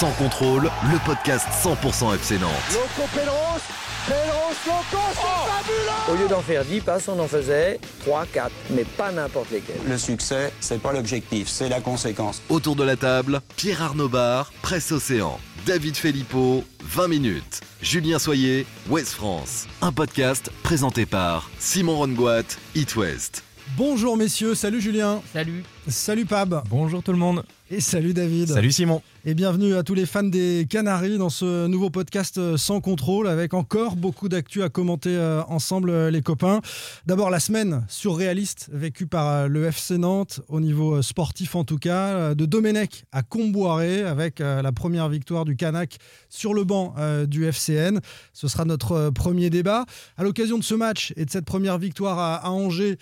Sans contrôle, le podcast 100% FC Nantes. Loco Pedros, Pedros, Loco, c'est fabuleux Au lieu d'en faire 10 passes, on en faisait 3, 4, mais pas n'importe lesquels. Le succès, c'est pas l'objectif, c'est la conséquence. Autour de la table, Pierre Arnaud Bar, Presse Océan. David Filippo, 20 minutes. Julien Soyer, West France. Un podcast présenté par Simon Rongoat, It West. Bonjour messieurs, salut Julien. Salut. Salut Pab. Bonjour tout le monde. Et salut David. Salut Simon. Et bienvenue à tous les fans des Canaries dans ce nouveau podcast euh, sans contrôle avec encore beaucoup d'actu à commenter euh, ensemble euh, les copains. D'abord la semaine surréaliste vécue par le FC Nantes au niveau sportif en tout cas, de Domenech à Comboiré avec la première victoire du Canac sur le banc du FCN. Ce sera notre premier débat. À l'occasion de ce match et de cette première victoire à, Angers,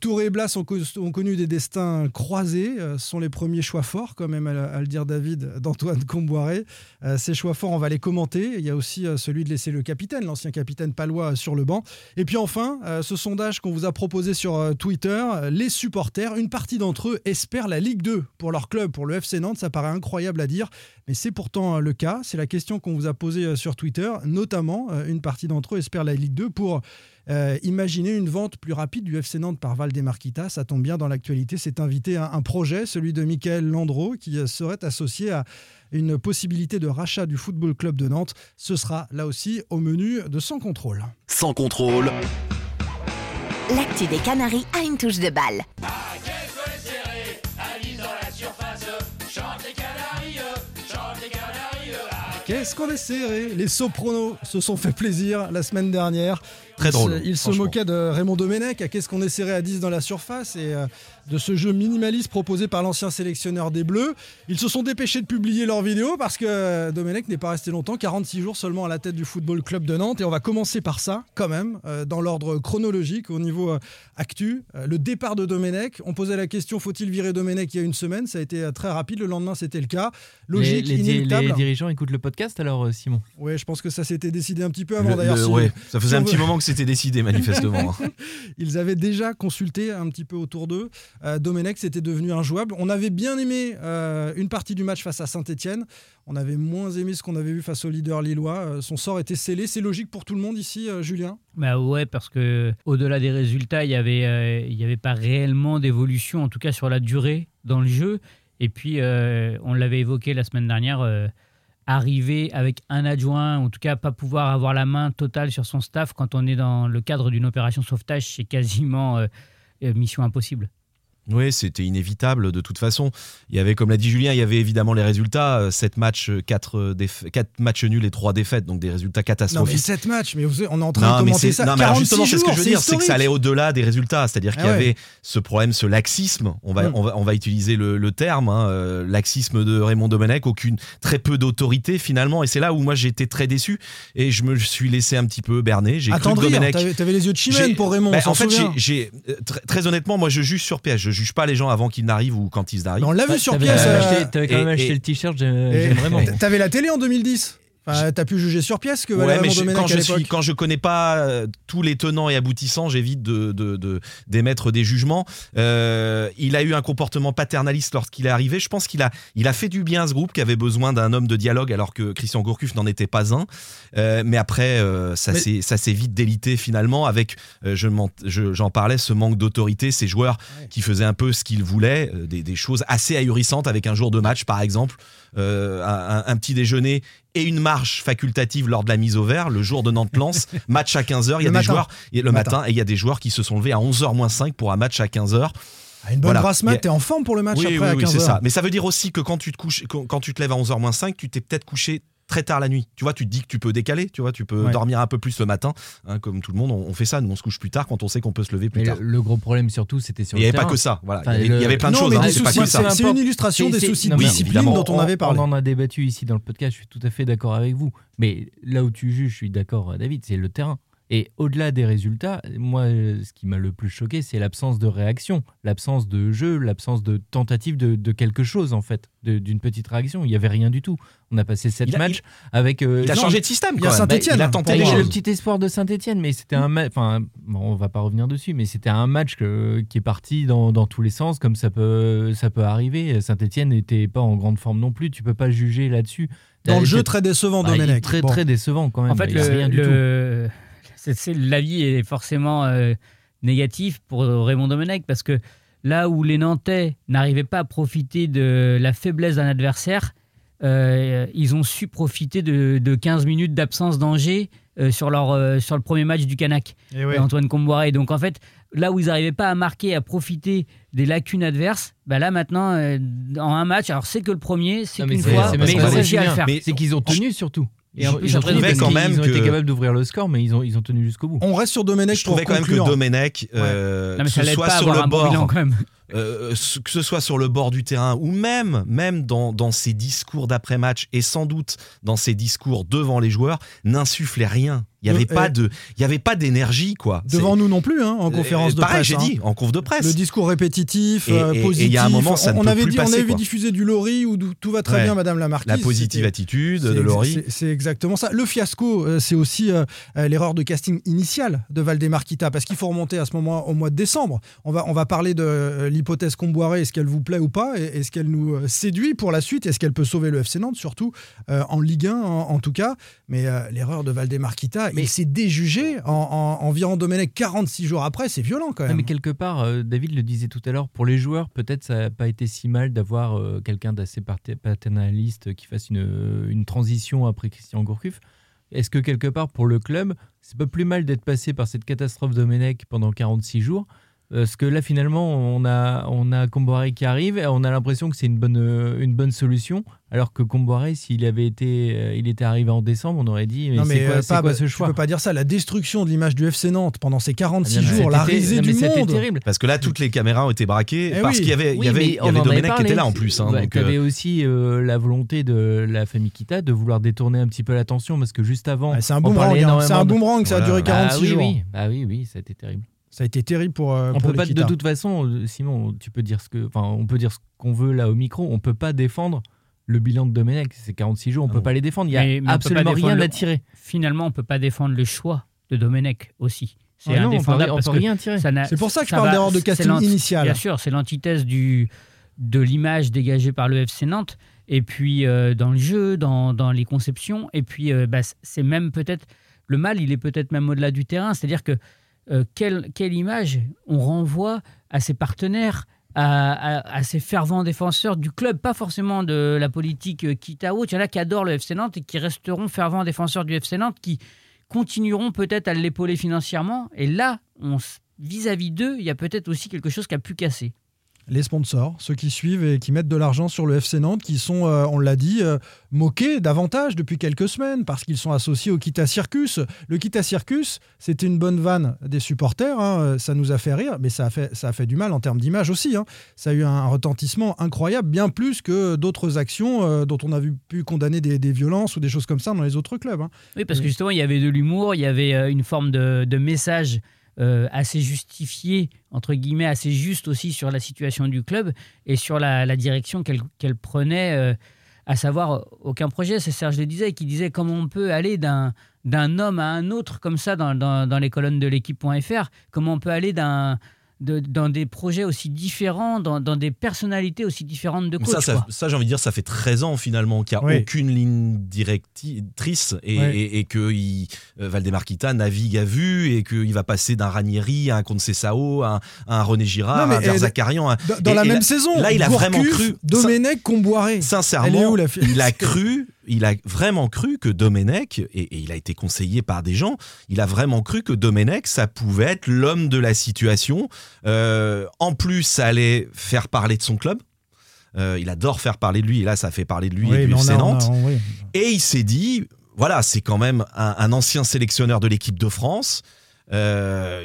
Tour et Blas ont, connu des destins croisés. Ce sont les premiers choix forts quand même à le dire David d'Antoine Comboiré. Euh, ces choix forts, on va les commenter. Il y a aussi euh, celui de laisser le capitaine, l'ancien capitaine palois, sur le banc. Et puis enfin, euh, ce sondage qu'on vous a proposé sur Twitter, les supporters, une partie d'entre eux espèrent la Ligue 2 pour leur club, pour le FC Nantes. Ça paraît incroyable à dire, mais c'est pourtant le cas. C'est la question qu'on vous a posée sur Twitter. Notamment, une partie d'entre eux espère la Ligue 2 pour euh, imaginez une vente plus rapide du FC Nantes par Valdemarquita. Ça tombe bien dans l'actualité. C'est invité un, un, projet, celui de Michael Landreau, qui euh, serait associé à une possibilité de rachat du Football Club de Nantes. Ce sera là aussi au menu de Sans Contrôle. Sans Contrôle. L'actu des Canaries a une touche de balle. Qu'est-ce qu'on est serré Les Sopronos se sont fait plaisir la semaine dernière. Très drôle. Ils se, moquaient de Raymond Domenech à Qu'est-ce qu'on est serré à 10 dans la surface et euh, de ce jeu minimaliste proposé par l'ancien sélectionneur des Bleus. Ils se sont dépêchés de publier leur vidéo parce que euh, Domenech n'est pas resté longtemps, 46 jours seulement à la tête du Football Club de Nantes. Et on va commencer par ça, quand même, euh, dans l'ordre chronologique, au niveau actu. le départ de Domenech. On posait la question faut-il virer Domenech il y a une semaine? Ça a été très rapide. Le lendemain, c'était le cas. Logique, les, les, dirigeants écoutent le podcast alors, Simon? Oui, je pense que ça s'était décidé un petit peu avant d'ailleurs. ça faisait un petit moment que c'était décidé manifestement. Ils avaient déjà consulté un petit peu autour d'eux. Euh, Domenech, c'était devenu injouable. On avait bien aimé euh, une partie du match face à Saint-Etienne. On avait moins aimé ce qu'on avait vu face au leader lillois. Euh, son sort était scellé. C'est logique pour tout le monde ici, Julien? Bah ouais, parce que au-delà des résultats, il n'y avait, il y avait pas réellement d'évolution, en tout cas sur la durée dans le jeu. Et puis, on l'avait évoqué la semaine dernière arriver avec un adjoint, en tout cas pas pouvoir avoir la main totale sur son staff quand on est dans le cadre d'une opération sauvetage, c'est quasiment euh, euh, mission impossible. Oui, c'était inévitable de toute façon. Il y avait, comme l'a dit Julien, il y avait évidemment les résultats. 7 euh, matchs, 4, euh, matchs nuls et 3 défaites, donc des résultats catastrophiques. Non, mais 7 matchs, mais on est en train de commenter ça. Non, mais justement, c'est ce que je veux dire, c'est que ça allait au-delà des résultats. C'est-à-dire qu'il y ah avait ce problème, ce laxisme, on va, mm. on va, on va utiliser le, terme, hein, euh, laxisme de Raymond Domenech, aucune, très peu d'autorité finalement. Et c'est là où moi j'étais très déçu et je me suis laissé un petit peu berner. J'ai cru que Domenech. T'avais les yeux de chimène pour Raymond. Ben, en fait, j'ai, très, honnêtement, moi je juge sur piège juge pas les gens avant qu'ils n'arrivent ou quand ils arrivent. on l'a vu sur pièce. T'avais quand même acheté le t-shirt, j'aime vraiment. T'avais la télé en 2010 t'as pu juger sur pièce que ouais, mais quand, je suis, quand je connais pas euh, tous les tenants et aboutissants, j'évite de, d'émettre des jugements. Euh, il a eu un comportement paternaliste lorsqu'il est arrivé. Je pense qu'il a, il a fait du bien à ce groupe qui avait besoin d'un homme de dialogue alors que Christian Gourcuff n'en était pas un. Euh, mais après, ça, S'est, vite délité finalement avec, je j'en parlais, ce manque d'autorité, ces joueurs qui faisaient un peu ce qu'ils voulaient, des, des choses assez ahurissantes avec un jour de match par exemple. Euh, un, petit déjeuner et une marche facultative lors de la mise au vert le jour de Nantes-Lens, match à 15h. Il y a des joueurs, le, matin. et il y a des joueurs qui se sont levés à 11h moins 5 pour un match à 15h. Ah, une bonne voilà. mat, t'es en forme pour le match après à 15h. c'est ça. Mais ça veut dire aussi que quand tu te couches, quand tu te lèves à 11h moins 5, tu t'es peut-être couché très tard la nuit. Tu vois, tu te dis que tu peux décaler, tu vois, tu peux dormir un peu plus le matin, hein, comme tout le monde. On, fait ça, nous on se couche plus tard quand on sait qu'on peut se lever plus tard. Le, le, gros problème surtout, c'était sur. Il n'y avait pas que ça. Voilà. il, y avait, plein de choses. Hein, c'est une illustration des soucis de discipline dont on, avait parlé. On en a débattu ici dans le podcast. Je suis tout à fait d'accord avec vous. Mais là où tu juges, je suis d'accord, David, c'est le terrain. Et au-delà des résultats, moi, ce qui m'a le plus choqué, c'est l'absence de réaction, l'absence de jeu, l'absence de tentative de, de quelque chose, en fait, d'une petite réaction. Il n'y avait rien du tout. On a passé sept a- matchs avec. euh, Il a non, changé de système. il y a même. Saint-Étienne, Il a hein, tenté le petit espoir de Saint-Etienne, mais c'était un match. Enfin, bon, on va pas revenir dessus, mais c'était un match que- qui est parti dans, dans tous les sens, comme ça peut, ça peut arriver. Saint-Etienne n'était pas en grande forme non plus. Tu peux pas juger là-dessus. Dans le jeu, très décevant, Ah, est Domenech. Très, Bon. très décevant quand même. En fait, le, rien du tout. C'est- c'est- l'avis est forcément euh, négatif pour Raymond Domenech parce que là où les Nantais n'arrivaient pas à profiter de la faiblesse d'un adversaire, euh, ils ont su profiter de, de 15 minutes d'absence d'Angers euh, sur, leur, euh, sur le premier match du Canac, Eh ouais. Antoine Comboiré. Donc en fait, là où ils n'arrivaient pas à marquer, à profiter des lacunes adverses, bah là maintenant, euh, en un match, alors c'est que le premier, c'est Non, mais qu'une c'est- fois, c'est mais même ils pas ont ça, réussi à le Julien. faire. Mais- C'est qu'ils ont tenu surtout. Et en plus, je après, trouvais quand qu'ils même ont été capables d'ouvrir le score, mais ils ont, ils ont tenu jusqu'au bout. On reste sur Domenech Je pour trouvais quand même que. Domenech, euh, Non, que ce soit sur avoir le bord, quand même. euh, ce- que ce soit sur le bord du terrain ou même, même dans, dans ses discours d'après-match et sans doute dans ses discours devant les joueurs, n'insufflait rien. Il n'y avait, Euh, pas euh, de- il y avait pas d'énergie, quoi. Devant nous non plus, hein, en C'est- conférence euh, de pareil, presse. j'ai hein. dit, en conf de presse. Le discours répétitif, Et- euh, et- et positif. il y a un moment, ça ne on peut avait plus dit, on avait quoi. diffuser du Lori où tout va très Ouais. bien, Madame la Marquise. La positive attitude de Laurie. c'est- exactement ça. Le fiasco, euh, c'est aussi euh, euh, l'erreur de casting initiale de Valdemar Kita, parce qu'il faut remonter à ce moment au mois de décembre. On va, on va parler de euh, l'hypothèse Comboiré, est-ce qu'elle vous plaît ou pas Est-ce qu'elle nous euh, séduit pour la suite Est-ce qu'elle peut sauver le FC Nantes, surtout euh, en Ligue 1 en, en tout cas Mais euh, l'erreur de Valdemar Kita, il s'est déjugé en, en, en virant Domenech 46 jours après, c'est violent quand Non, même. mais quelque part, euh, David le disait tout à l'heure, pour les joueurs, peut-être ça n'a pas été si mal d'avoir euh, quelqu'un d'assez paternaliste qui fasse une, une transition après Christian Gourcuff. Est-ce que quelque part, pour le club, c'est pas plus mal d'être passé par cette catastrophe Domenech pendant 46 jours parce que là, finalement, on a, on a Comboiré qui arrive et on a l'impression que c'est une bonne, euh, une bonne solution. Alors que Comboiré, s'il avait été, euh, il était arrivé en décembre, on aurait dit mais, Non, c'est mais quoi, euh, Pab, quoi ce choix? peux pas dire ça. La destruction de l'image du FC Nantes pendant ces 46 Ah, jours, la c'était- risée non, mais du c'était monde. terrible. Parce que là, toutes les caméras ont été braquées Eh parce oui. qu'il y avait, il y Oui, avait, y avait en avait Domenech qui était là en plus. hein, Ouais, donc, T'avais euh, aussi euh, la volonté de la famille Kita de vouloir détourner un petit peu l'attention parce que juste avant, Ouais, c'est un boomerang, hein. c'est un énormément de- boomerang, ça a duré Ah 46 oui, jours. oui, bah oui, oui, ça a été terrible. Ça a été terrible pour. euh, on pour peut pas, de toute façon, Simon, tu peux dire ce que, enfin, on peut dire ce qu'on veut là au micro. On peut pas défendre le bilan de Domenech. C'est 46 jours, on Ah peut non. pas les défendre. Il y a Mais- mais absolument rien à tirer. Finalement, on peut pas défendre le choix de Domenech aussi. C'est Ah non, on peut, indéfendable on parce rien tirer. C'est pour ça que je ça parle va- d'erreur de c'est casting l'anti- initial. Bien sûr, c'est l'antithèse du de l'image dégagée par le FC Nantes, et puis euh, dans le jeu, dans, dans les conceptions, et puis euh, bah, c'est même peut-être le mal, il est peut-être même au-delà du terrain, c'est-à-dire que euh, quelle, image on renvoie à ses partenaires, à, ces fervents défenseurs du club, pas forcément de la politique euh, à autre. Il y en a qui adorent le FC Nantes et qui resteront fervents défenseurs du FC Nantes, qui continueront peut-être à l'épauler financièrement. Et là, vis-à-vis d'eux, il y a peut-être aussi quelque chose qui a pu casser. Les sponsors, ceux qui suivent et qui mettent de l'argent sur le FC Nantes, qui sont, euh, on l'a dit, euh, moqués davantage depuis quelques semaines parce qu'ils sont associés au Kita Circus. Le Kita Circus, c'était une bonne vanne des supporters, hein, euh, ça nous a fait rire, mais ça a fait, ça a fait du mal en termes d'image aussi. hein. Ça a eu un retentissement incroyable, bien plus que d'autres actions euh, dont on a vu, pu condamner des, des violences ou des choses comme ça dans les autres clubs. hein. Oui, parce que justement, il y avait de l'humour, il y avait une forme de, de message euh, assez justifié, entre guillemets, assez juste aussi sur la situation du club et sur la, direction qu'elle qu'elle prenait, euh, à savoir euh, aucun projet. C'est Serge le disait, qui disait comment on peut aller d'un d'un homme à un autre comme ça dans, dans, dans les colonnes de l'équipe.fr, comment on peut aller d'un de- dans des projets aussi différents, dans, dans des personnalités aussi différentes de coach. ça, ça, j'ai envie de dire, ça fait 13 ans finalement qu'il n'y a Oui. aucune ligne directrice et, Oui. et- et que il, euh, Valdemar Kita navigue à vue et qu'il va passer d'un Ranieri à un Concessao, à un, à un René Girard, Non, à un Verzakarian. à- Dans, dans Et- la et même saison, là, il a Gourcuff, vraiment cru. Domenech, Comboiré. Sincèrement, où, la fi- il a cru, il a vraiment cru que Domenech, et, et il a été conseillé par des gens, il a vraiment cru que Domenech, ça pouvait être l'homme de la situation. Euh, en plus, ça allait faire parler de son club. Euh, il adore faire parler de lui, et là, ça fait parler de lui Oui, et a- a- Nantes. oui. Et il s'est dit, voilà, c'est quand même un, un ancien sélectionneur de l'équipe de France. Euh,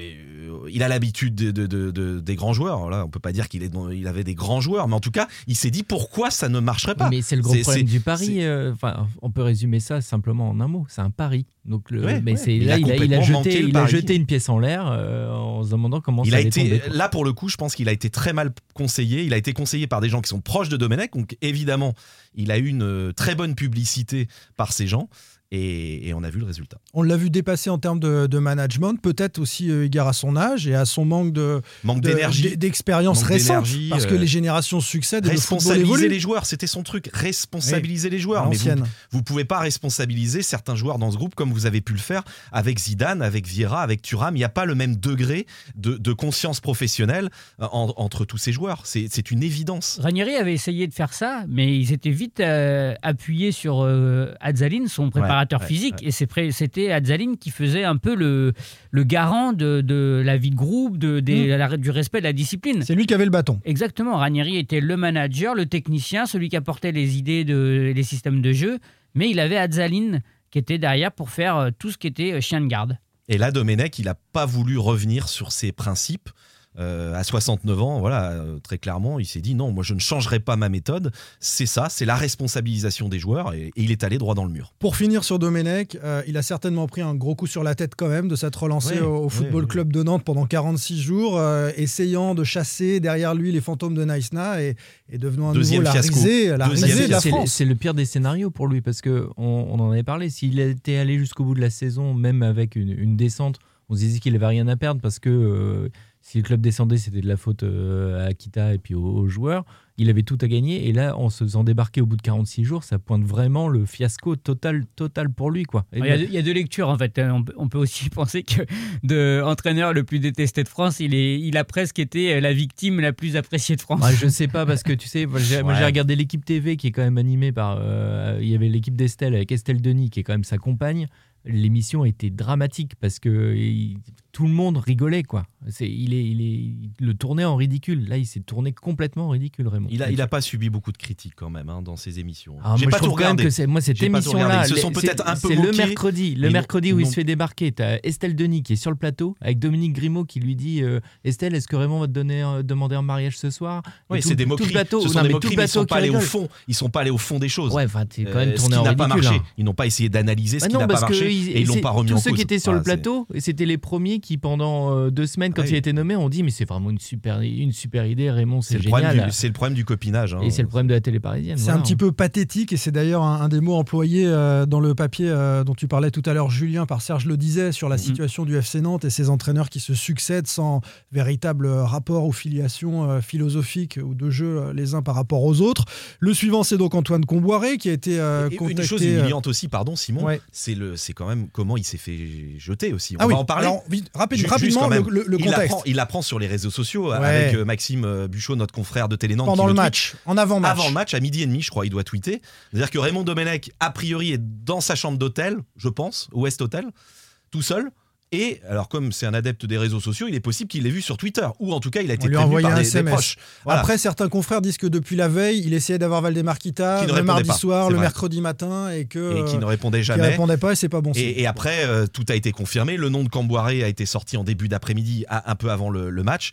il a l'habitude de, de- de- de- des grands joueurs. Là, on peut pas dire qu'il il avait des grands joueurs, mais en tout cas, il s'est dit pourquoi ça ne marcherait pas. Mais c'est le gros problème du pari. euh, Enfin, on peut résumer ça simplement en un mot. C'est un pari. Donc, le, Ouais, mais ouais. c'est Il là, a il a, il jeté, il a jeté une pièce en l'air euh, en se demandant comment Il ça a allait été tomber, là pour le coup, je pense qu'il a été très mal conseillé. Il a été conseillé par des gens qui sont proches de Domenech, donc évidemment, il a eu une très bonne publicité par ces gens. Et, et on a vu le résultat. On l'a vu dépasser en termes de, de management, peut-être aussi euh, égard à son âge et à son manque de Manque d'énergie. d'expérience récente, parce que euh, les générations succèdent et Responsabiliser les joueurs, c'était son truc. Responsabiliser les joueurs. Mais vous, vous pouvez pas responsabiliser certains joueurs dans ce groupe comme vous avez pu le faire avec Zidane, avec Vieira, avec Thuram. Il n'y a pas le même degré de, de conscience professionnelle euh, en- entre tous ces joueurs. C'est c'est une évidence. Ranieri avait essayé de faire ça, mais ils étaient vite euh, appuyés sur euh, Adzaline, son préparateur ouais, physique, ouais. et c'était Adzaline qui faisait un peu le, le garant de, de la vie de groupe, de, des- Mm. la- du respect de la discipline. C'est lui qui avait le bâton. Exactement, Ranieri était le manager, le technicien, celui qui apportait les idées, de, les systèmes de jeu, mais il avait Adzaline qui était derrière pour faire euh, tout ce qui était euh, chien de garde. Et là, Domenech, il n'a pas voulu revenir sur ses principes. Euh, à 69 ans, voilà, euh, très clairement, il s'est dit non, moi je ne changerai pas ma méthode. C'est ça, c'est la responsabilisation des joueurs, et, et il est allé droit dans le mur. Pour finir sur Domenech, euh, il a certainement pris un gros coup sur la tête quand même de s'être relancé au, Football. Club de Nantes pendant 46 jours, euh, essayant de chasser derrière lui les fantômes de Naïsna et, et devenant à Deuxième nouveau la risée, la Deuxième risée de la C'est- France. C'est le pire des scénarios pour lui parce que on, on en avait parlé. S'il était allé jusqu'au bout de la saison, même avec une, une descente, on se disait qu'il avait rien à perdre parce que euh, si le club descendait, c'était de la faute euh, à Akita et puis aux, aux joueurs. Il avait tout à gagner et là, en se faisant débarquer au bout de 46 jours, ça pointe vraiment le fiasco total, total pour lui, quoi. Il y, a, il y a deux lectures en fait. On peut, on peut aussi penser que de entraîneur le plus détesté de France, il, est, il a presque été la victime la plus appréciée de France. Ouais, je sais pas parce que tu sais, moi, j'ai moi, j'ai Ouais. regardé l'équipe TV qui est quand même animée par. euh, il y avait l'équipe d'Estelle avec Estelle Denis qui est quand même sa compagne. L'émission était dramatique parce que il- tout le monde rigolait quoi. C'est, il est, il est, le tournait en ridicule. Là, il s'est tourné complètement en ridicule, Raymond. Il a, il a pas subi beaucoup de critiques quand même hein, dans ses émissions. Ah, J'ai pas trouve tout regardé. que moi cette pas tout émission là. se sont peut-être un peu C'est le mercredi, le mercredi où il se fait débarquer. T'as Estelle Denis qui est sur le plateau avec Dominique Grimaud qui lui dit euh, Estelle, est-ce que Raymond va te donner euh, demander en mariage ce soir? Oui, tout- c'est des tout moqueries. plateau- Ce non, sont des tout moqueries, mais ils sont qui pas allés au fond. Ils sont pas allés au fond des choses. Ouais, enfin, quand même Euh, ce tourné qui en pas ridicule. hein. Ils n'ont pas essayé d'analyser ce Bah qui non, n'a pas marché ils- et ils l'ont pas remis en tous cause. ceux qui étaient sur le Voilà, c'est- plateau, et c'était les premiers qui, pendant euh, deux semaines, quand Ah il a été nommé, ont dit Mais c'est vraiment une super, une super idée, Raymond, C'est c'est le, problème génial. du- c'est le problème du copinage. hein. Et c'est le problème de la télé parisienne. C'est voilà. un petit peu pathétique et c'est d'ailleurs un, un des mots employés euh, dans le papier euh, dont tu parlais tout à l'heure, Julien, par Serge Le disait sur la Mhm. situation du FC Nantes et ses entraîneurs qui se succèdent sans véritable rapport ou filiation euh, philosophique ou de jeu les uns par rapport aux autres. Le suivant, c'est donc Antoine Comboiré qui a été euh, Et contacté. une chose humiliante aussi, pardon Simon, Ouais. c'est le, c'est quand même comment il s'est fait jeter aussi. On Ah va oui, en parler. alors, vite, rapide- Ju- juste rapidement, le, le- le il contexte. apprend, il apprend sur les réseaux sociaux Ouais. avec euh, Maxime euh, Buchot, notre confrère de Télénant. Pendant le match, en avant-match. Avant le match, à midi et demi, je crois, il doit tweeter. C'est-à-dire que Raymond Domenech, a priori, est dans sa chambre d'hôtel, je pense, West Hotel, tout seul. Et alors, comme c'est un adepte des réseaux sociaux, il est possible qu'il l'ait vu sur Twitter, ou en tout cas, il a été lui envoyé par un des, des SMS. proches. Voilà. Après, certains confrères disent que depuis la veille, il essayait d'avoir Valdemar Kita Qui ne le mardi pas, soir, le vrai. mercredi matin et que et qui ne euh, répondait qui jamais. répondait pas et c'est pas bon. Et, et après, euh, tout a été confirmé. Le nom de Camboiré a été sorti en début d'après-midi, un peu avant le, le match.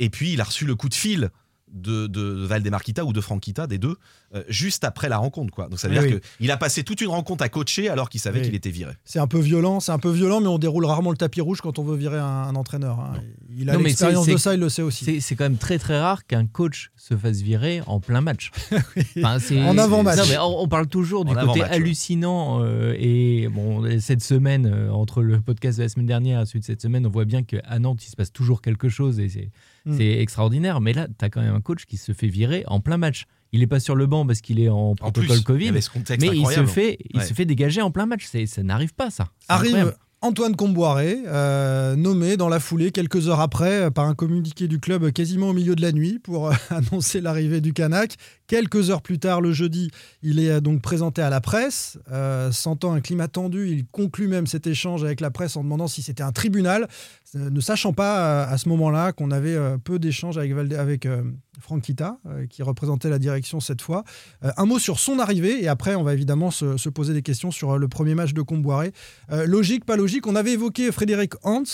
Et puis, il a reçu le coup de fil de, de Valdemar Kita ou de Franquita, des deux, euh, juste après la rencontre. Quoi. Donc, ça veut Oui, dire oui. qu'il a passé toute une rencontre à coacher alors qu'il savait Oui. qu'il était viré. C'est un peu violent, c'est un peu violent, mais on déroule rarement le tapis rouge quand on veut virer un, un entraîneur. hein. Il a l'expérience c'est- de ça, il le sait aussi. C'est quand même très très rare qu'un coach se fasse virer en plein match. Enfin, En avant-match. On, on parle toujours du En côté hallucinant euh, et bon cette semaine euh, entre le podcast de la semaine dernière et celui de cette semaine, on voit bien qu'à Nantes il se passe toujours quelque chose et c'est Mm. c'est extraordinaire. Mais là, tu as quand même un coach qui se fait virer en plein match. Il est pas sur le banc parce qu'il est en En protocole plus, Covid, mais il se fait il Ouais. se fait dégager en plein match. Ça n'arrive pas ça. Arrive incroyable. Antoine Comboiré, euh, nommé dans la foulée quelques heures après euh, par un communiqué du club euh, quasiment au milieu de la nuit pour annoncer l'arrivée du Canac. Quelques heures plus tard, le jeudi, il est donc présenté à la presse. sentant un climat tendu, il conclut même cet échange avec la presse en demandant si c'était un tribunal, ne sachant pas à ce moment-là qu'on avait peu d'échanges avec, avec Franck Kita, qui représentait la direction cette fois. un mot sur son arrivée, et après, on va évidemment se, poser des questions sur le premier match de Comboiré. logique, pas logique. On avait évoqué Frédéric Hans,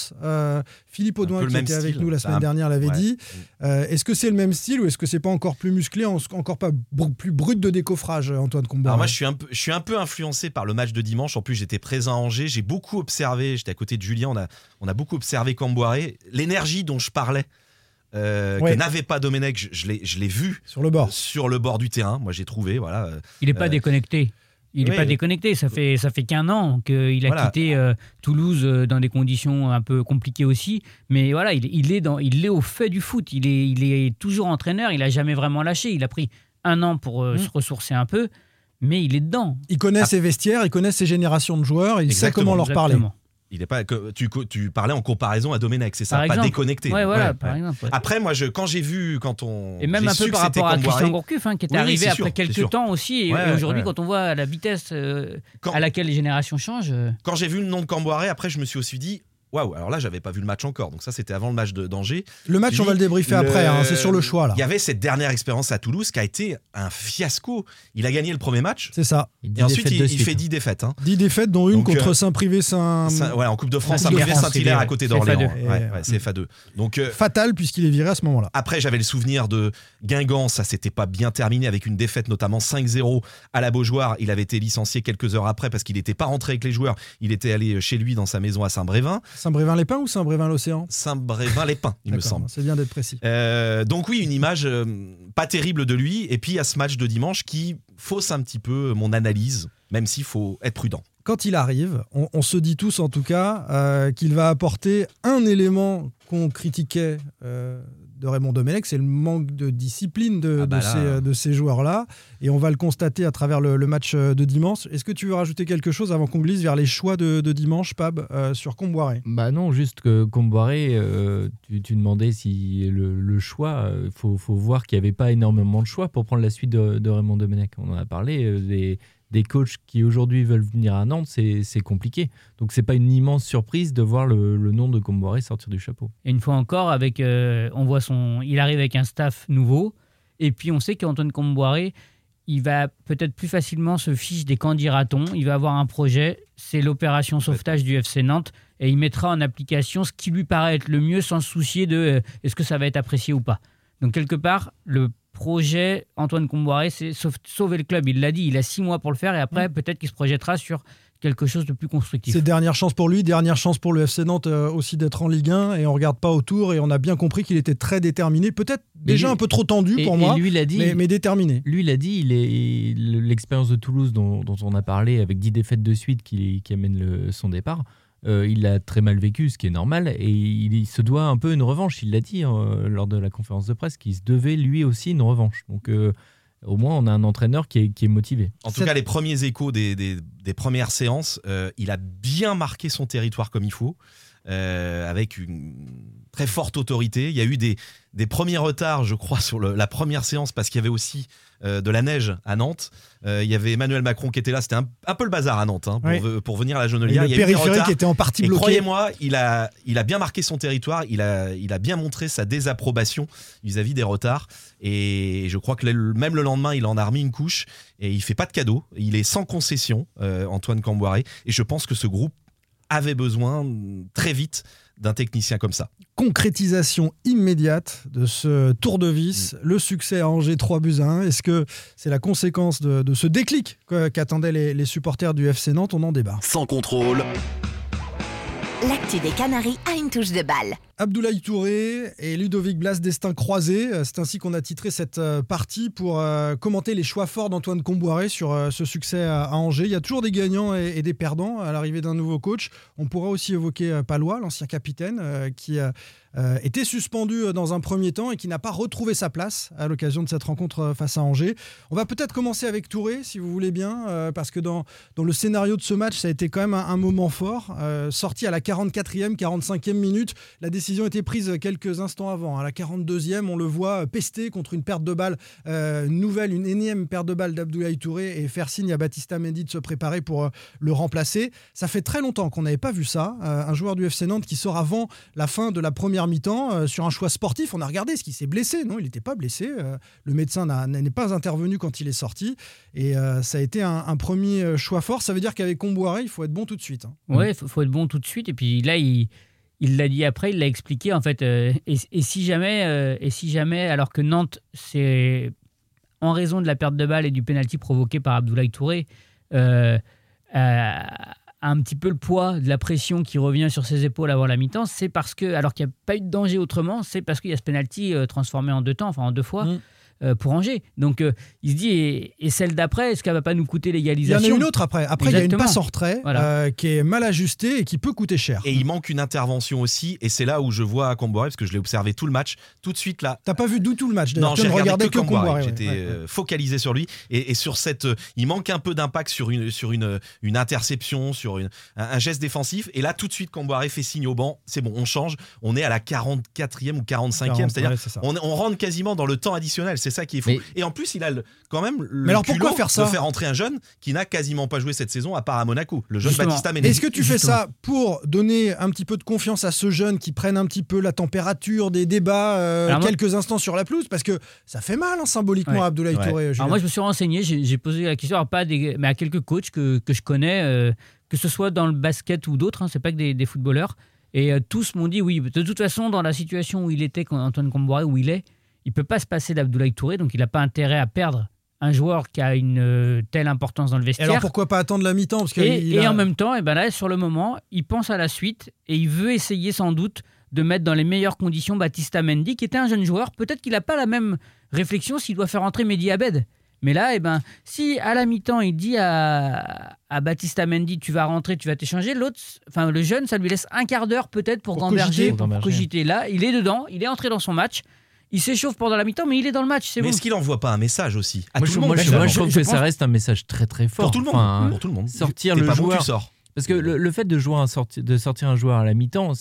Philippe Audouin qui était avec nous la semaine dernière l'avait dit. Euh, est-ce que c'est le même style ou est-ce que c'est pas encore plus musclé, encore pas plus brut de décoffrage, Antoine Comboiré Alors moi, je suis, un peu, je suis un peu influencé par le match de dimanche. En plus, j'étais présent à Angers. J'ai beaucoup observé. J'étais à côté de Julien. On a, on a beaucoup observé Comboiré. L'énergie dont je parlais. Euh, que n'avait pas Domenech, je, je l'ai vu sur le bord, sur le bord du terrain. Moi, j'ai trouvé, voilà. Il n'est pas euh, déconnecté. Il n'est pas déconnecté. Ça fait, ça fait qu'un an qu'il a quitté euh, Toulouse euh, dans des conditions un peu compliquées aussi. Mais voilà, il, il, est, dans, il est au fait du foot. Il est, il est toujours entraîneur. Il n'a jamais vraiment lâché. Il a pris un an pour euh, mm. se ressourcer un peu. Mais il est dedans. Il connaît ah. ses vestiaires, il connaît ses générations de joueurs, il sait comment leur parler. Il est pas tu, tu parlais en comparaison à Domenech, c'est ça, pas déconnecté. Ouais, voilà, par exemple, Après, moi, je, quand j'ai vu, quand on et même un peu par rapport à Christian Gourcuff, hein, qui est arrivé après quelques temps aussi. Et, aujourd'hui, quand on voit la vitesse euh, à laquelle les générations changent. Euh, quand j'ai vu le nom de Camboiré, après, je me suis aussi dit, Waouh, alors là, j'avais pas vu le match encore. Donc, ça, c'était avant le match d'Angers. Le match, on va le débriefer après, hein, c'est sur le choix. là. Il y avait cette dernière expérience à Toulouse qui a été un fiasco. Il a gagné le premier match. C'est ça. Et ensuite, il, fait 10 défaites. Hein. 10 défaites, dont une contre euh, Saint-Privé Saint. ouais, en Coupe de France, Saint-Privé Saint-Hilaire à côté d'Orléans. Ouais, c'est FA2. Donc, euh, Fatal, puisqu'il est viré à ce moment-là. Après, j'avais le souvenir de Guingamp. Ça s'était pas bien terminé avec une défaite, notamment 5-0 à la Beaujoire. Il avait été licencié quelques heures après parce qu'il n'était pas rentré avec les joueurs. Il était allé chez lui dans sa maison à Saint-Brévin. Saint-Brévin-les-Pins ou Saint-Brévin-l'Océan? Saint-Brévin-les-Pins, il me semble. C'est bien d'être précis. Euh, donc oui, une image euh, pas terrible de lui. Et puis à ce match de dimanche qui fausse un petit peu mon analyse, même s'il faut être prudent. Quand il arrive, on, se dit tous en tout cas euh, qu'il va apporter un élément qu'on critiquait de Raymond Domenech, c'est le manque de discipline de, ah bah de, ces, joueurs-là. Et on va le constater à travers le, match euh, de dimanche. Est-ce que tu veux rajouter quelque chose avant qu'on glisse vers les choix de, dimanche, Pab, euh, sur Comboiré? Bah non, juste que Comboiré, euh, tu, demandais si le, choix, il faut, voir qu'il n'y avait pas énormément de choix pour prendre la suite de, Raymond Domenech. On en a parlé, des des coachs qui aujourd'hui veulent venir à Nantes, c'est compliqué. Donc c'est pas une immense surprise de voir le, nom de Comboiré sortir du chapeau. Et une fois encore, avec, euh, on voit son, il arrive avec un staff nouveau, et puis on sait qu'Antoine Comboiré, il va peut-être plus facilement se fiche des candidatons. Il va avoir un projet, c'est l'opération sauvetage du FC Nantes, et il mettra en application ce qui lui paraît être le mieux sans se soucier de euh, est-ce que ça va être apprécié ou pas. Donc quelque part, le projet, Antoine Comboiré, c'est sauver le club. Il l'a dit, il a six mois pour le faire et après, mm. peut-être qu'il se projettera sur quelque chose de plus constructif. C'est dernière chance pour lui, dernière chance pour le FC Nantes euh, aussi d'être en Ligue 1 et on regarde pas autour et on a bien compris qu'il était très déterminé, peut-être déjà un peu trop tendu pour moi, lui, dit, mais, déterminé. Lui l'a dit, l'expérience de Toulouse dont, on a parlé avec 10 défaites de suite qui, amène le, son départ. Euh, il a très mal vécu, ce qui est normal, et il, se doit un peu une revanche. Il l'a dit hein, lors de la conférence de presse qu'il se devait lui aussi une revanche. Donc euh, au moins, on a un entraîneur qui est, motivé. En tout cas, les premiers échos des, premières séances, euh, il a bien marqué son territoire comme il faut. avec une très forte autorité. Il y a eu des, des premiers retards, je crois, sur la première séance parce qu'il y avait aussi euh, de la neige à Nantes. Euh, il y avait Emmanuel Macron qui était là. C'était un, peu le bazar à Nantes hein, pour, venir à la Jaunelière. il y a périphérique était en partie bloqué. Croyez-moi, il a, il a bien marqué son territoire. Il a, il a bien montré sa désapprobation vis-à-vis des retards. Et je crois que même le lendemain, il en a remis une couche. Et il fait pas de cadeau. Il est sans concession, euh, Antoine Camboiré. Et je pense que ce groupe avait besoin très vite d'un technicien comme ça. Concrétisation immédiate de ce tour de vis, mm. le succès à Angers 3 buts à 1. Est-ce que c'est la conséquence de, ce déclic qu'attendaient les, les supporters du FC Nantes? On en débat. Sans contrôle. L'actu des Canaries a une touche de balle. Abdoulaye Touré et Ludovic Blas destin croisé. Euh, c'est ainsi qu'on a titré cette euh, partie pour euh, commenter les choix forts d'Antoine Comboiré sur ce succès à Angers. Il y a toujours des gagnants et des perdants à l'arrivée d'un nouveau coach. On pourra aussi évoquer Palois, l'ancien capitaine, qui était suspendu dans un premier temps et qui n'a pas retrouvé sa place à l'occasion de cette rencontre face à Angers. On va peut-être commencer avec Touré, si vous voulez bien, parce que dans, dans le scénario de ce match, ça a été quand même un, moment fort. sorti à la 44 44e, 45e minute. La décision était prise quelques instants avant. À la 42e, on le voit pester contre une perte de balle euh, nouvelle, une énième perte de balle d'Abdoulaye Touré et faire signe à Baptista Mendy de se préparer pour euh, le remplacer. Ça fait très longtemps qu'on n'avait pas vu ça. Euh, un joueur du FC Nantes qui sort avant la fin de la première mi-temps euh, sur un choix sportif. On a regardé ce qui s'est blessé. Non, il n'était pas blessé. Le médecin n'est pas intervenu quand il est sorti. Et ça a été un, premier choix fort. Ça veut dire qu'avec Comboiré, il faut être bon tout de suite. hein. Ouais, faut, faut être bon tout de suite. Et puis là, il l'a dit après, il l'a expliqué en fait. euh, et, si jamais, euh, et si jamais, alors que Nantes, c'est en raison de la perte de balle et du pénalty provoqué par Abdoulaye Touré, euh, a un petit peu le poids de la pression qui revient sur ses épaules avant la mi-temps, c'est parce que, alors qu'il n'y a pas eu de danger autrement, c'est parce qu'il y a ce penalty transformé en deux temps, enfin en deux fois. Mm. Euh, pour Angers. Donc euh, il se dit, et, et celle d'après, est-ce qu'elle va pas nous coûter Il y en l'égalisation a une autre après. Après, il y a une passe en retrait Voilà. euh, qui est mal ajustée et qui peut coûter cher. Et il manque une intervention aussi, et c'est là où je vois Comboiré, parce que je l'ai observé tout le match, tout de suite là. T'as pas vu du tout le match. Non, j'ai ne regardé regardais que que Comboiré. J'étais Ouais, ouais. focalisé sur lui et, et sur cette. euh, il manque un peu d'impact sur une sur une une interception, sur une, un, un geste défensif. Et là, tout de suite, Comboiré fait signe au banc. C'est bon, on change. On est à la 44e ou 45e, 40, c'est-à-dire ouais, on, on rentre quasiment dans le temps additionnel. C'est ça qui est fou. Mais- Et en plus, il a le- quand même le Mais alors, pourquoi faire ça de faire entrer un jeune qui n'a quasiment pas joué cette saison à part à Monaco, le jeune Justement. Baptista Mendy. Est-ce que tu fais Justement. ça pour donner un petit peu de confiance à ce jeune qui prenne un petit peu la température des débats euh, Alors moi- quelques instants sur la pelouse? Parce que ça fait mal hein, symboliquement Ouais. à Abdoulaye Ouais. Touré. Julien. Alors moi, je me suis renseigné, j'ai posé la question, alors pas à des, mais à quelques coachs que, que je connais, euh, que ce soit dans le basket ou d'autres, hein, c'est pas que des, des footballeurs. Et euh, tous m'ont dit oui, de toute façon, dans la situation où il était, quand Antoine Comboiré, où il est, il peut pas se passer d'Abdoulaye Touré, donc il n'a pas intérêt à perdre un joueur qui a une euh, telle importance dans le Et vestiaire. alors pourquoi pas attendre la mi-temps Parce que Et, il et a- en même temps, et ben là, sur le moment, il pense à la suite et il veut essayer sans doute de mettre dans les meilleures conditions Baptista Mendy, qui était un jeune joueur. Peut-être qu'il n'a pas la même réflexion s'il doit faire entrer Mehdi Abed. Mais là, eh ben, si à la mi-temps, il dit à, à Baptista Mendy, tu vas rentrer, tu vas t'échanger, l'autre, enfin le jeune, ça lui laisse un quart d'heure peut-être pour, Pour gamberger, cogiter. pour, Pour cogiter. Là, il est dedans, il est entré dans son match. Il s'échauffe pendant la mi-temps, mais il est dans le match, c'est Mais bon. est-ce qu'il envoie pas un message aussi à Moi, tout je, le monde moi, je- finalement moi, je trouve Je que ça reste un message très très fort. Pour tout le monde. Enfin, pour tout le monde. sortir T'es le pas bon, joueur- tu sors. Parce que le, le fait de, jouer un sorti- de sortir un joueur à la mi-temps,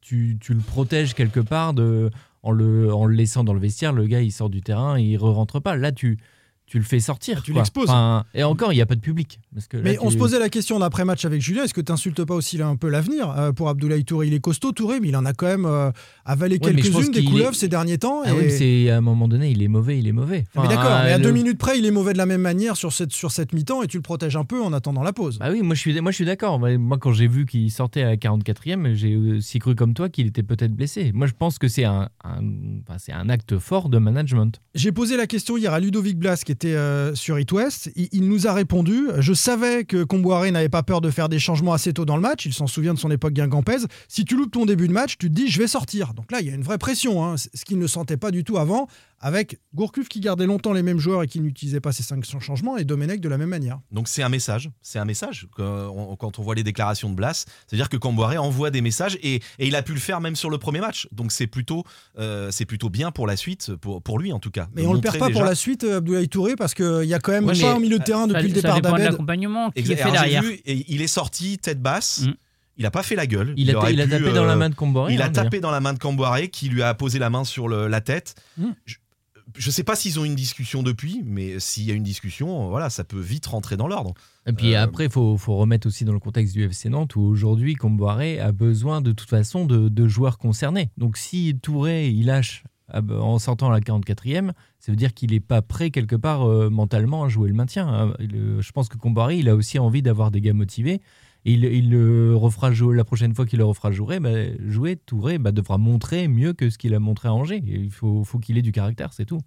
tu, tu le protèges quelque part de, en, le, en le laissant dans le vestiaire. Le gars, il sort du terrain, il ne rentre pas. Là, tu, tu le fais sortir. Tu l'exposes. Enfin, et encore, il n'y a pas de public. Parce que là, Mais on se posait la question en après-match avec Julien, est-ce que tu n'insultes pas aussi là, un peu l'avenir euh, pour Abdoulaye Touré? Il est costaud Touré, mais il en a quand même euh, avalé Ouais, mais quelques-unes des couleuvres est- ces derniers temps. Ah et- oui, mais c'est à un moment donné, il est mauvais, il est mauvais. Mais Enfin, d'accord, mais à le- deux minutes près, il est mauvais de la même manière sur cette, sur cette mi-temps et tu le protèges un peu en attendant la pause. Bah oui, moi je suis, moi, je suis d'accord. Moi, quand j'ai vu qu'il sortait à la 44e, j'ai aussi cru comme toi qu'il était peut-être blessé. Moi, je pense que c'est un, un- enfin, c'est un acte fort de management. J'ai posé la question hier à Ludovic Blas qui euh, sur It West. Il, il nous a répondu. Je savais que Comboiré n'avait pas peur de faire des changements assez tôt dans le match. Il s'en souvient de son époque guingampèse. Si tu loupes ton début de match, tu te dis je vais sortir. Donc là, il y a une vraie pression, hein, ce qu'il ne sentait pas du tout avant, avec Gourcuff qui gardait longtemps les mêmes joueurs et qui n'utilisait pas ses cinq changements et Domenech de la même manière. Donc c'est un message, c'est un message quand on, voit les déclarations de Blas, c'est-à-dire que Camboiré envoie des messages et, et il a pu le faire même sur le premier match. Donc c'est plutôt, euh, c'est plutôt bien pour la suite, pour, pour lui en tout cas. Mais on le perd pas pour la suite, euh, Abdoulaye Touré, parce qu'il y a quand même Ouais, pas un milieu de terrain Ça- depuis le ça départ dépend de d'Abed. l'accompagnement qui est fait derrière. vu, et il est sorti tête basse. Mm. Il a pas fait la gueule. Il, a, tapé dans euh, la main de Comboré. Il a hein, tapé dans la main de Camboiré qui lui a posé la main sur le- la tête. Mm. Je, je sais pas s'ils ont une discussion depuis, mais s'il y a une discussion, voilà, ça peut vite rentrer dans l'ordre. Et puis Euh, après, il faut, faut remettre aussi dans le contexte du FC Nantes où aujourd'hui, Comboiré a besoin de toute façon de, de joueurs concernés. Donc si Touré, il lâche ah bah, en sortant à la 44e, ça veut dire qu'il n'est pas prêt quelque part euh, mentalement à jouer le maintien. euh, je pense que Comboiré, il a aussi envie d'avoir des gars motivés. Et il, il le refera jouer la prochaine fois qu'il le refera jouer, bah, jouer Touré bah, devra montrer mieux que ce qu'il a montré à Angers. Il faut, faut qu'il ait du caractère, c'est tout.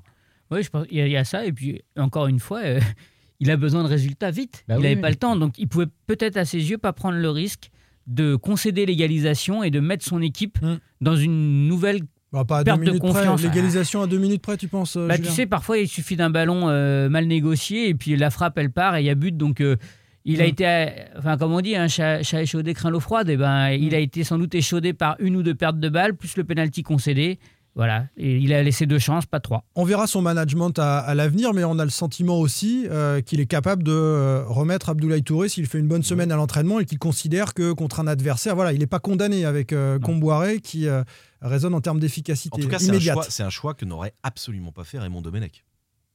Oui, je pense il y, a- il y a ça. Et puis, encore une fois, euh, il a besoin de résultats vite. Bah il n'avait oui. pas le temps. Donc, il pouvait peut-être à ses yeux pas prendre le risque de concéder l'égalisation et de mettre son équipe Mm. dans une nouvelle. Bah, pas à Perte deux de minutes confiance. près. L'égalisation à deux minutes près, tu penses euh, Bah, tu sais, parfois, il suffit d'un ballon euh, mal négocié et puis la frappe, elle part et il y a but. Donc, euh, il a Mm. été, euh, enfin, comme on dit, un chat, chat échaudé craint l'eau froide. Et ben, il Mm. a été sans doute échaudé par une ou deux pertes de balles, plus le penalty concédé. Voilà. Et il a laissé deux chances, pas trois. On verra son management à, à l'avenir, mais on a le sentiment aussi euh, qu'il est capable de euh, remettre Abdoulaye Touré s'il fait une bonne semaine à l'entraînement et qu'il considère que contre un adversaire, voilà, il n'est pas condamné avec euh, Comboiré qui euh, résonne en termes En d'efficacité tout cas, c'est un, immédiate. choix, c'est un choix que n'aurait absolument pas fait Raymond Domenech.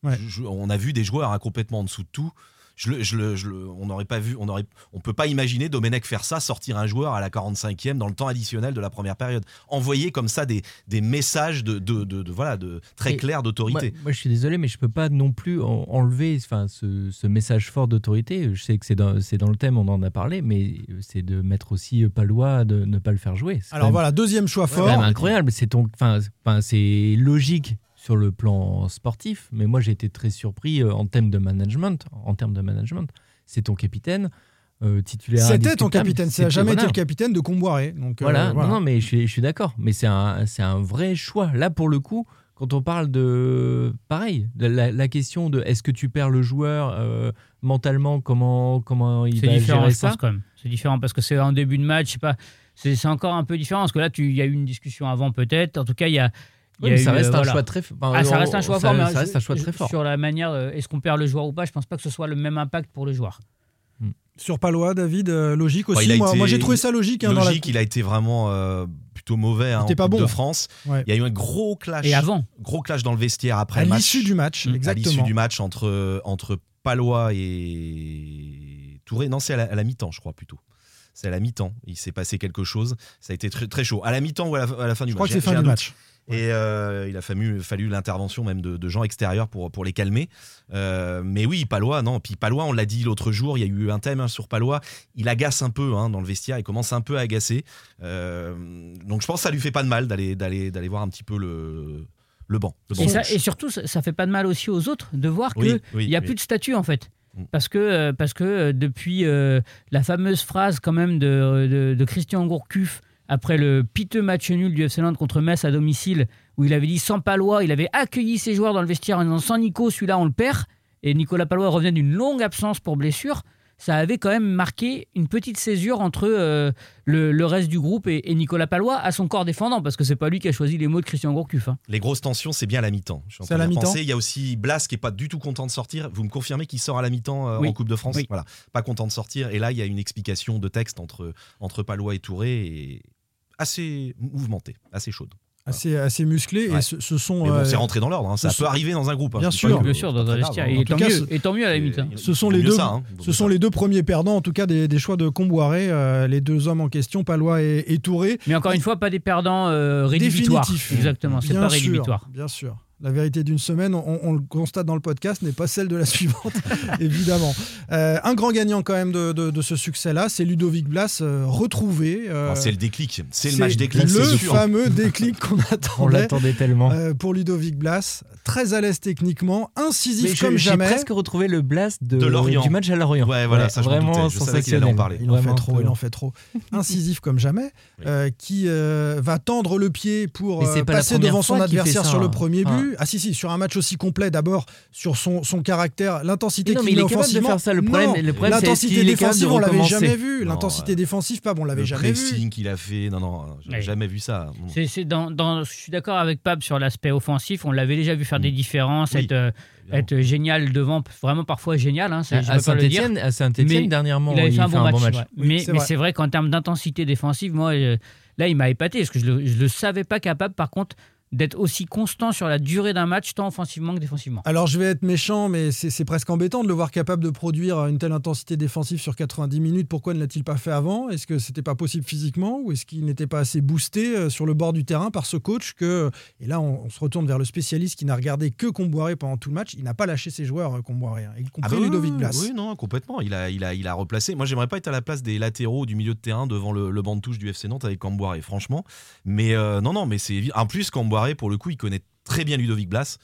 Ouais. Je- je- on a vu des joueurs hein, complètement en dessous de tout. Je le- je le- je le- on n'aurait pas vu, on aurait, on peut pas imaginer Domenech faire ça, sortir un joueur à la 45e dans le temps additionnel de la première période, envoyer comme ça des, des messages de, de, de- de- voilà, de très clairs d'autorité. Moi, moi, je suis désolé, mais je peux pas non plus en- enlever enfin, ce, ce message fort d'autorité. Je sais que c'est dans, c'est dans le thème, on en a parlé, mais c'est de mettre aussi Palois, de ne pas le faire jouer. C'est Alors même- voilà, deuxième choix c'est fort. même incroyable. C'est ton, enfin, c'est- enfin, c'est logique sur le plan sportif, mais moi j'ai été très surpris euh, en termes de management. En termes de management, c'est ton capitaine euh, titulaire. C'était ton capitaine, ça n'a C'était- jamais été le capitaine de Comboiré. Donc, euh, Voilà, non, non, mais je suis, je suis d'accord. Mais c'est un, c'est un vrai choix. Là, pour le coup, quand on parle de. Pareil, de la, la question de est-ce que tu perds le joueur euh, mentalement, comment, comment il C'est va différent, gérer ça pense, quand même. C'est différent parce que c'est en début de match, je sais pas. C'est c'est encore un peu différent parce que là, tu- il y a eu une discussion avant, peut-être. En tout cas, il y a. Oui, mais ça eu, reste un voilà. choix très f- enfin, Ah, ça on- reste un choix ça- fort, mais ça reste un choix je- très fort. Sur la manière, est-ce qu'on perd le joueur ou pas? Je pense pas que ce soit le même impact pour le joueur. Sur Palois, David, euh, logique Bah, aussi. moi, j'ai trouvé ça logique. hein, dans la- Logique, il a été vraiment euh, plutôt mauvais hein, en pas bon. de France. Ouais. Il y a eu un gros clash. Et avant Gros clash dans le vestiaire après À le match. l'issue du match, à l'issue du match entre, entre Palois et Touré. Non, c'est à la, à la mi-temps, je crois, plutôt. C'est à la mi-temps. Il s'est passé quelque chose. Ça a été très, très chaud. À la mi-temps ou à la, à la fin du Je crois match que c'est fin du match. Et euh, il a fallu, fallu l'intervention même de, de gens extérieurs pour, pour les calmer. Euh, mais oui, Palois, non. Puis Palois, on l'a dit l'autre jour, il y a eu un thème hein, sur Palois. Il agace un peu hein, dans le vestiaire, il commence un peu à agacer. Euh, donc je pense que ça lui fait pas de mal d'aller, d'aller, d'aller voir un petit peu le, le banc. le banc et, ça- touche. et surtout, ça, fait pas de mal aussi aux autres de voir qu'il oui, n'y a oui. plus de statut en fait. Mm. Parce que, parce que depuis la fameuse phrase quand même de, de- de Christian Gourcuff après le piteux match nul du FC Nantes contre Metz à domicile, où il avait dit sans Palois, il avait accueilli ses joueurs dans le vestiaire en disant sans Nico, celui-là on le perd. Et Nicolas Palois revenait d'une longue absence pour blessure. Ça avait quand même marqué une petite césure entre euh, le, le reste du groupe et, et Nicolas Palois à son corps défendant, parce que c'est pas lui qui a choisi les mots de Christian Gourcuff. hein. Les grosses tensions, c'est bien à la mi-temps. C'est à la mi-temps. Il y a aussi Blas qui est pas du tout content de sortir. Vous me confirmez qu'il sort à la mi-temps euh, Oui. en Coupe de France Oui. Voilà, pas content de sortir. Et là, il y a une explication de texte entre, entre Palois et Touré et assez mouvementée, assez chaude. Assez, assez musclé. Et ce, ce sont. Mais bon, euh, c'est rentré dans l'ordre. hein. Ça peut sont- arriver dans un groupe. hein. Bien sûr. que- Bien sûr, dans un vestiaire. Et hein. tant, tout cas, mieux, et tant mieux à la limite. hein. Ce sont les deux. ça, hein. Ce sont ça. les deux premiers perdants, en tout cas des, des choix de Comboiré, euh, les deux hommes en question, Palois et, et Touré. Mais encore une fois, pas des perdants euh, rédhibitoires. Définitifs. Exactement, c'est Bien pas sûr, rédhibitoire. Bien sûr. La vérité d'une semaine, on, on le constate dans le podcast, n'est pas celle de la suivante, évidemment. Euh, un grand gagnant quand même de, de- de ce succès-là, c'est Ludovic Blas, euh, retrouvé. euh, Ah, c'est le déclic. C'est le match déclic. Le sûr. fameux déclic qu'on On attendait l'attendait tellement. euh, pour Ludovic Blas. Très à l'aise techniquement, incisif je- comme j'ai jamais. presque retrouvé le blast de, De Lorient. du match à Lorient. Ouais, voilà, ça, je vraiment. Je savais qu'il allait en sensationnel. parler. Il en fait trop, il en fait trop. Incisif comme jamais, Oui. euh, qui euh, va tendre le pied pour euh, passer devant son adversaire ça, sur le hein. premier Ah. Ah si, si, sur un match aussi complet, d'abord sur son, son caractère, l'intensité qu'il mais il met est capable de offensivement. faire ça. Le problème- Non, le problème, c'est l'intensité défensive, on l'avait jamais vu. L'intensité défensive, pas, bon, on l'avait Le jamais vu. pressing qu'il a fait. Non, non, j'ai Ouais. jamais vu ça. C'est dans, dans- je suis d'accord avec Pab sur l'aspect offensif. On l'avait déjà vu faire des différences, Mm. Oui, être, euh, être génial devant, vraiment parfois génial. Hein, c'est- je À peux pas le dire. Saint-Etienne, à Saint-Etienne Mais dernièrement, il avait fait un bon match. ouais. Oui, mais c'est mais vrai. c'est vrai qu'en termes d'intensité défensive, moi, euh, là, il m'a épaté parce que je le, je le savais pas capable, par contre, d'être aussi constant sur la durée d'un match, tant offensivement que défensivement. Alors je vais être méchant, mais c'est presque embêtant de le voir capable de produire une telle intensité défensive sur 90 minutes. Pourquoi ne l'a-t-il pas fait avant? Est-ce que c'était pas possible physiquement? Ou est-ce qu'il n'était pas assez boosté euh, sur le bord du terrain par ce coach que et là on, on se retourne vers le spécialiste qui n'a regardé que Comboiré pendant tout le match. Il n'a pas lâché ses joueurs euh, Comboiré, hein, y compris Ah oui, Ludovic oui, Blas. Oui, non, complètement. Il a, il a, il a replacé. Moi, j'aimerais pas être à la place des latéraux du milieu de terrain devant le, le banc de touche du FC Nantes avec Camboiré, franchement. Mais euh, non, non, mais c'est en plus Pour le coup, il connaît très bien Ludovic Blas.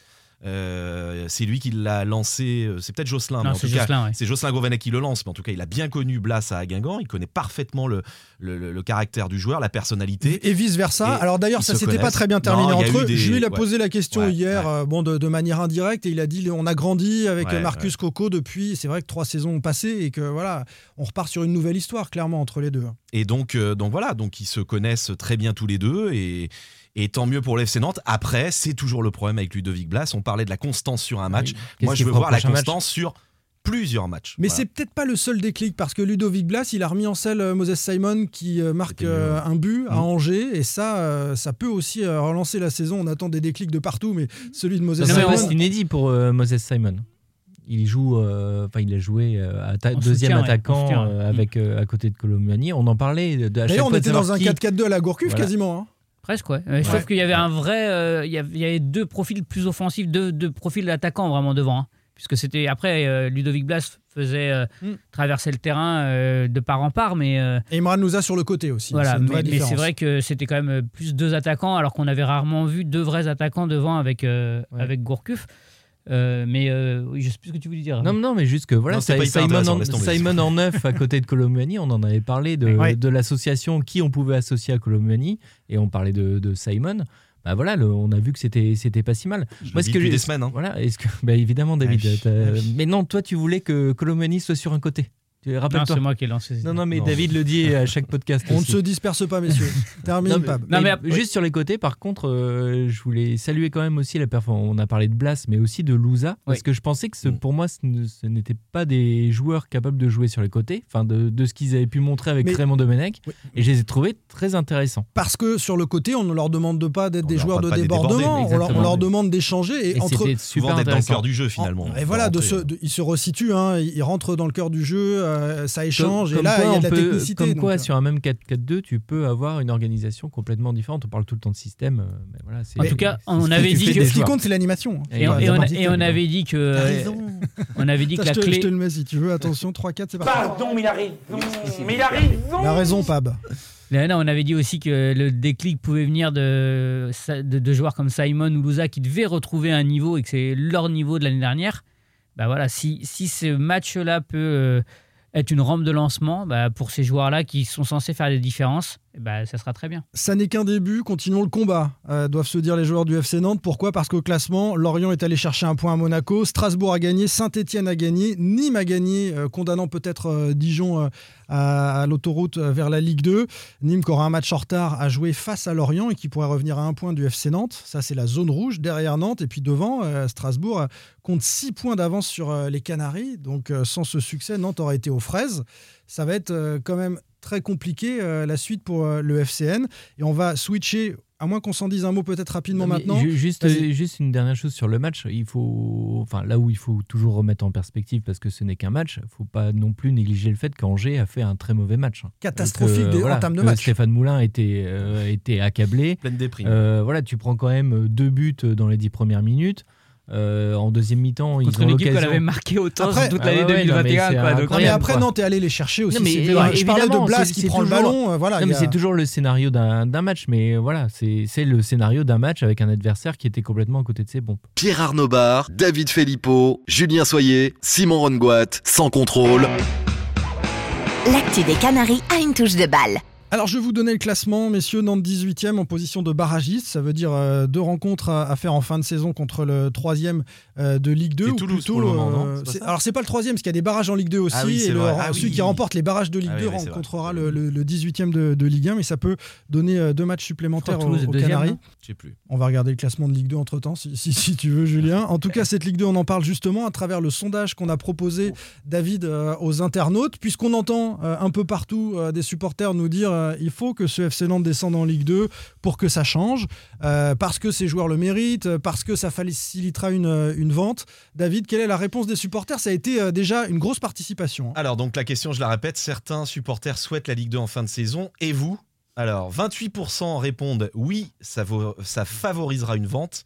Euh, c'est lui qui l'a lancé. euh, C'est peut-être Jocelyn, mais Non, en c'est tout cas, Jocelyn, ouais. c'est Jocelyn Govanek qui le lance. Mais en tout cas, il a bien connu Blas à Guingamp. Il connaît parfaitement le, le, le- le caractère du joueur, la personnalité. Et vice versa. Et Alors d'ailleurs, ça s'était pas très bien terminé Non, entre eu eux. des- Je lui ai ouais. posé la question Ouais, hier, ouais. euh, bon, de, de manière indirecte, et il a dit on a grandi avec Ouais, Marcus Coco depuis. C'est vrai que trois saisons ont passé et que voilà, on repart sur une nouvelle histoire clairement entre les deux. Et donc, euh, donc voilà, donc ils se connaissent très bien tous les deux et, et tant mieux pour l'FC Nantes. Après, c'est toujours le problème avec Ludovic Blas. On parlait de la constance sur un match. Moi, je veux voir la constance sur plusieurs matchs. Mais Voilà. c'est peut-être pas le seul déclic parce que Ludovic Blas, il a remis en selle euh, Moses Simon qui euh, marque mieux, euh, un but à Mhm. Angers et ça, euh, ça peut aussi euh, relancer la saison. On attend des déclics de partout, mais celui de Moses Non, Simon. c'est inédit pour euh, Moses Simon. Il joue, euh, enfin il a joué euh, atta- En deuxième soutien, ouais, en attaquant ouais. euh, avec euh, à côté de Colombiani. On en parlait D'ailleurs, on était dans un qui- 4-4-2 à la Gourcuff Voilà. quasiment. hein. Presque, ouais. Euh, Sauf qu'il y avait un vrai. euh, il, y avait, deux profils plus offensifs, deux, deux profils d'attaquants vraiment devant. hein. Puisque c'était. Après, euh, Ludovic Blas faisait euh, Mm. traverser le terrain de part en part, mais. Et Imran Nouza sur le côté aussi. Voilà, mais, c'est vrai que c'était quand même plus deux attaquants, alors qu'on avait rarement vu deux vrais attaquants devant avec, Ouais. avec Gourcuff. Euh, mais euh, je sais plus ce que tu voulais dire. Non, non, mais juste que voilà, Non, c'était pas Simon, en, tomber. Simon en neuf à côté de Colomani, on en avait parlé de, Ouais. de l'association qui on pouvait associer à Colomani et on parlait de, de Simon. Bah voilà, le- on a vu que c'était c'était pas si mal. Je Moi, ce que des semaines. hein. Voilà, est-ce que bah évidemment David, Ah oui, t'as- ah oui. mais non, toi tu voulais que Colomani soit sur un côté. Tu Non, rappelle-toi. c'est moi qui ai lancé. Non, non, mais Non. David le dit à chaque podcast. On ne se disperse pas, messieurs. Termine, Non, mais, Pab. Non, mais mais- juste sur les côtés, par contre, euh, je voulais saluer quand même aussi la performance. On a parlé de Blas, mais aussi de Louza, parce que je pensais que ce- pour moi, ce, n'étaient pas des joueurs capables de jouer sur les côtés, enfin de, de ce qu'ils avaient pu montrer avec Mais- Raymond Domenech, Oui. et je les ai trouvés très intéressants. Parce que sur le côté, on ne leur demande pas d'être des joueurs de débordement. On leur, on exactement. leur demande d'échanger et, Et, entre Souvent d'être dans le cœur du jeu finalement. Et voilà, de Rentrer. se, de- ils se resituent, hein, ils rentrent dans le cœur du jeu, euh, ça échange, Comme- et là, il y a quoi de la on peut- technicité. Comme donc, quoi, euh, sur un même 4-4-2, tu peux avoir une organisation complètement différente. On parle tout le temps de système, euh, mais voilà. En tout cas, on avait dit que- ce qui compte, c'est l'animation. Et on- Ouais, et on, d'abord, et on avait dit que. On avait dit que la te, je clé. te le mets si tu veux. Attention, 3-4, c'est parti. Pardon, mais il a raison. Mais il a raison. Il a raison, Pab. Là, non, on avait dit aussi que le déclic pouvait venir de, de, de joueurs comme Simon ou Louza qui devaient retrouver un niveau et que c'est leur niveau de l'année dernière. Bah voilà, si, si ce match-là peut euh, être une rampe de lancement bah, pour ces joueurs-là qui sont censés faire des différences, bah, ça sera très bien. Ça n'est qu'un début, continuons le combat, euh, doivent se dire les joueurs du FC Nantes. Pourquoi? Parce qu'au classement, Lorient est allé chercher un point à Monaco, Strasbourg a gagné, Saint-Etienne a gagné, Nîmes a gagné, euh, condamnant peut-être euh, Dijon à, à l'autoroute vers la Ligue 2. Nîmes qui aura un match en retard à jouer face à Lorient et qui pourrait revenir à un point du FC Nantes. Ça, c'est la zone rouge derrière Nantes. Et puis devant, Strasbourg compte 6 points d'avance sur les Canaries. Donc sans ce succès, Nantes aurait été aux fraises. Ça va être quand même très compliqué euh, la suite pour euh, le FCN. Et on va switcher, à moins qu'on s'en dise un mot peut-être rapidement maintenant. ju- Juste, euh, juste une dernière chose sur le match. Il faut, enfin, là où il faut toujours remettre en perspective parce que ce n'est qu'un match, il ne faut pas non plus négliger le fait qu'Angers a fait un très mauvais match. Catastrophique euh, des- en termes de match. Stéphane Moulin était, euh, était accablé. Pleine déprime. Euh, voilà, tu prends quand même deux buts dans les dix premières minutes. Euh, en deuxième mi-temps, ils Contre ont une équipe qu'elle l'occasion. avait marqué autant Après- toute Ah l'année ouais, ouais, non, mais 2021. quoi. Donc, Non, mais après, quoi. Nantes est allé les chercher aussi. Non, mais C'est- évidemment, je parlais de Blas qui prend le toujours- ballon. euh, Voilà, Non, mais a- c'est toujours le scénario d'un match, mais voilà, c'est le scénario d'un match avec un adversaire qui était complètement à côté de ses pompes. Pierre Arnaud Bar, David Filippo, Julien Soyer, Simon Rongoat, sans contrôle. L'actu des Canaries a une touche de balle. Alors, je vais vous donner le classement, messieurs. Nantes 18e en position de barragiste. Ça veut dire euh, deux rencontres à, à faire en fin de saison contre le troisième euh, de Ligue 2. C'est ou Toulouse plutôt, pour le moment, euh, non C'est pas c'est- ça Alors, c'est pas le troisième, parce qu'il y a des barrages en Ligue 2 aussi. Ah oui, et le-. Ah celui oui. qui remporte les barrages de Ligue Ah 2 oui, rencontrera le, le- le 18e de, de Ligue 1. Mais ça peut donner euh, deux matchs supplémentaires aux, aux Canaries. non? Je sais plus. On va regarder le classement de Ligue 2 entre temps, si, si, si tu veux, Julien. En tout cas, cette Ligue 2, on en parle justement à travers le sondage qu'on a proposé, David, euh, aux internautes, puisqu'on entend euh, un peu partout euh, des supporters nous dire euh, il faut que ce FC Nantes descende en Ligue 2 pour que ça change, euh, parce que ces joueurs le méritent, euh, parce que ça facilitera une, une vente. David, quelle est la réponse des supporters? Ça a été déjà une grosse participation. hein. Alors, donc la question, je la répète, certains supporters souhaitent la Ligue 2 en fin de saison. Et vous? Alors, 28% répondent oui, ça, ça favorisera une vente.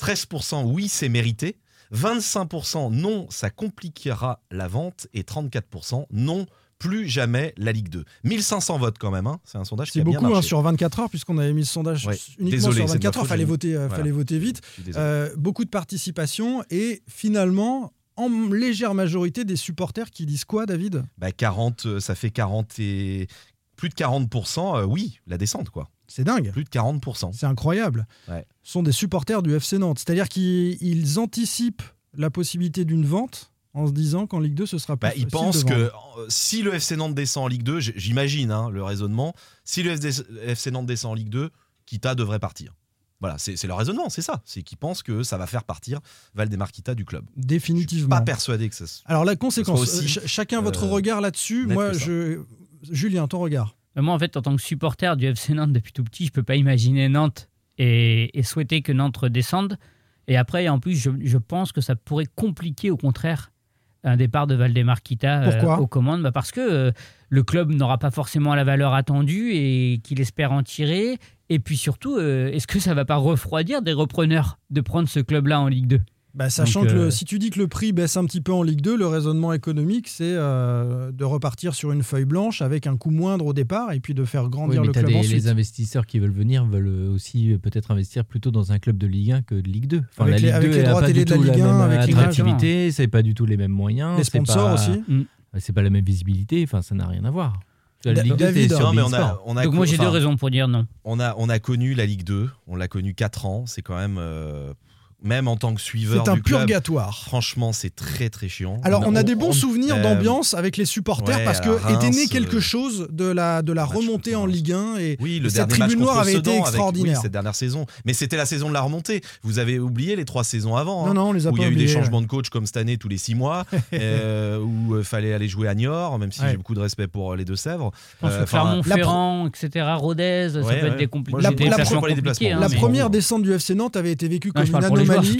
13% oui, c'est mérité. 25% non, ça compliquera la vente. Et 34% non, plus jamais la Ligue 2. 1500 votes quand même, hein. c'est un sondage qui C'est a bien beaucoup hein, marché. sur 24 heures, puisqu'on avait mis le sondage Ouais. uniquement Désolé, sur c'est de ma 24 heures, fallait voter, euh, voilà. fallait voter vite. Euh, beaucoup de participation et finalement, en légère majorité, des supporters qui disent quoi, David? Bah, 40, euh, ça fait 40 et... Plus de 40%, euh, oui, la descente, quoi. C'est dingue. Plus de 40%. C'est incroyable. Ouais. Ce sont des supporters du FC Nantes. C'est-à-dire qu'ils ils anticipent la possibilité d'une vente en se disant qu'en Ligue 2, ce sera plus Bah, il facile pense de que euh, si le FC Nantes descend en Ligue 2, j- j'imagine hein, le raisonnement, si le FC Nantes descend en Ligue 2, Kita devrait partir. Voilà, c'est leur raisonnement, c'est ça. C'est qu'ils pensent que ça va faire partir Valdemar Kita du club. Définitivement. Pas persuadé que ça se. Alors la conséquence, soit aussi, euh, ch- chacun votre euh, regard là-dessus. Moi, je... Julien, ton regard. Moi, en fait, en tant que supporter du FC Nantes depuis tout petit, je peux pas imaginer Nantes et, et souhaiter que Nantes redescende. Et après, en plus, je, je pense que ça pourrait compliquer, au contraire, un départ de Valdemar Kita euh, aux commandes. Bah parce que euh, le club n'aura pas forcément la valeur attendue et qu'il espère en tirer. Et puis surtout, euh, est-ce que ça va pas refroidir des repreneurs de prendre ce club-là en Ligue 2 Bah, sachant Donc, que le- euh, si tu dis que le prix baisse un petit peu en Ligue 2, le raisonnement économique, c'est euh, de repartir sur une feuille blanche avec un coût moindre au départ et puis de faire Oui, grandir mais le club des- ensuite. les investisseurs qui veulent venir veulent aussi euh, peut-être investir plutôt dans un club de Ligue 1 que de Ligue 2. Avec la les- Ligue avec 2, les elle a droits pas télé du de la tout Ligue 1, même attractivité, c'est pas du tout les mêmes moyens. Les sponsors pas- aussi. Mm. C'est pas la même visibilité, enfin ça n'a rien à voir. La Ligue 2, David, Non, mais on a, on a Donc moi, j'ai enfin, deux raisons pour dire non. On a, on a connu la Ligue 2, on l'a connu 4 ans, c'est quand même. euh, même en tant que suiveur C'est un du club, purgatoire. franchement, c'est très très chiant. Alors, on a des bons on- souvenirs euh, d'ambiance avec les supporters ouais, parce que Reims, était né quelque euh, chose de la, de la remontée en. Ligue 1 et Oui, le cette tribune noire avait été avec- extraordinaire. oui, cette dernière saison. Mais c'était la saison de la remontée. Vous avez oublié les trois saisons avant. Non, hein, non, on les a où il y a eu des changements de coach comme cette année tous les six mois, euh, où il fallait aller jouer à Niort, même si Ouais. j'ai beaucoup de respect pour les Deux-Sèvres. Euh, Clermont-Ferrand, etc., Rodez, ça peut être des, compliqués, hein, La première descente du FC Nantes avait été vécue Non, comme une joueurs, anomalie.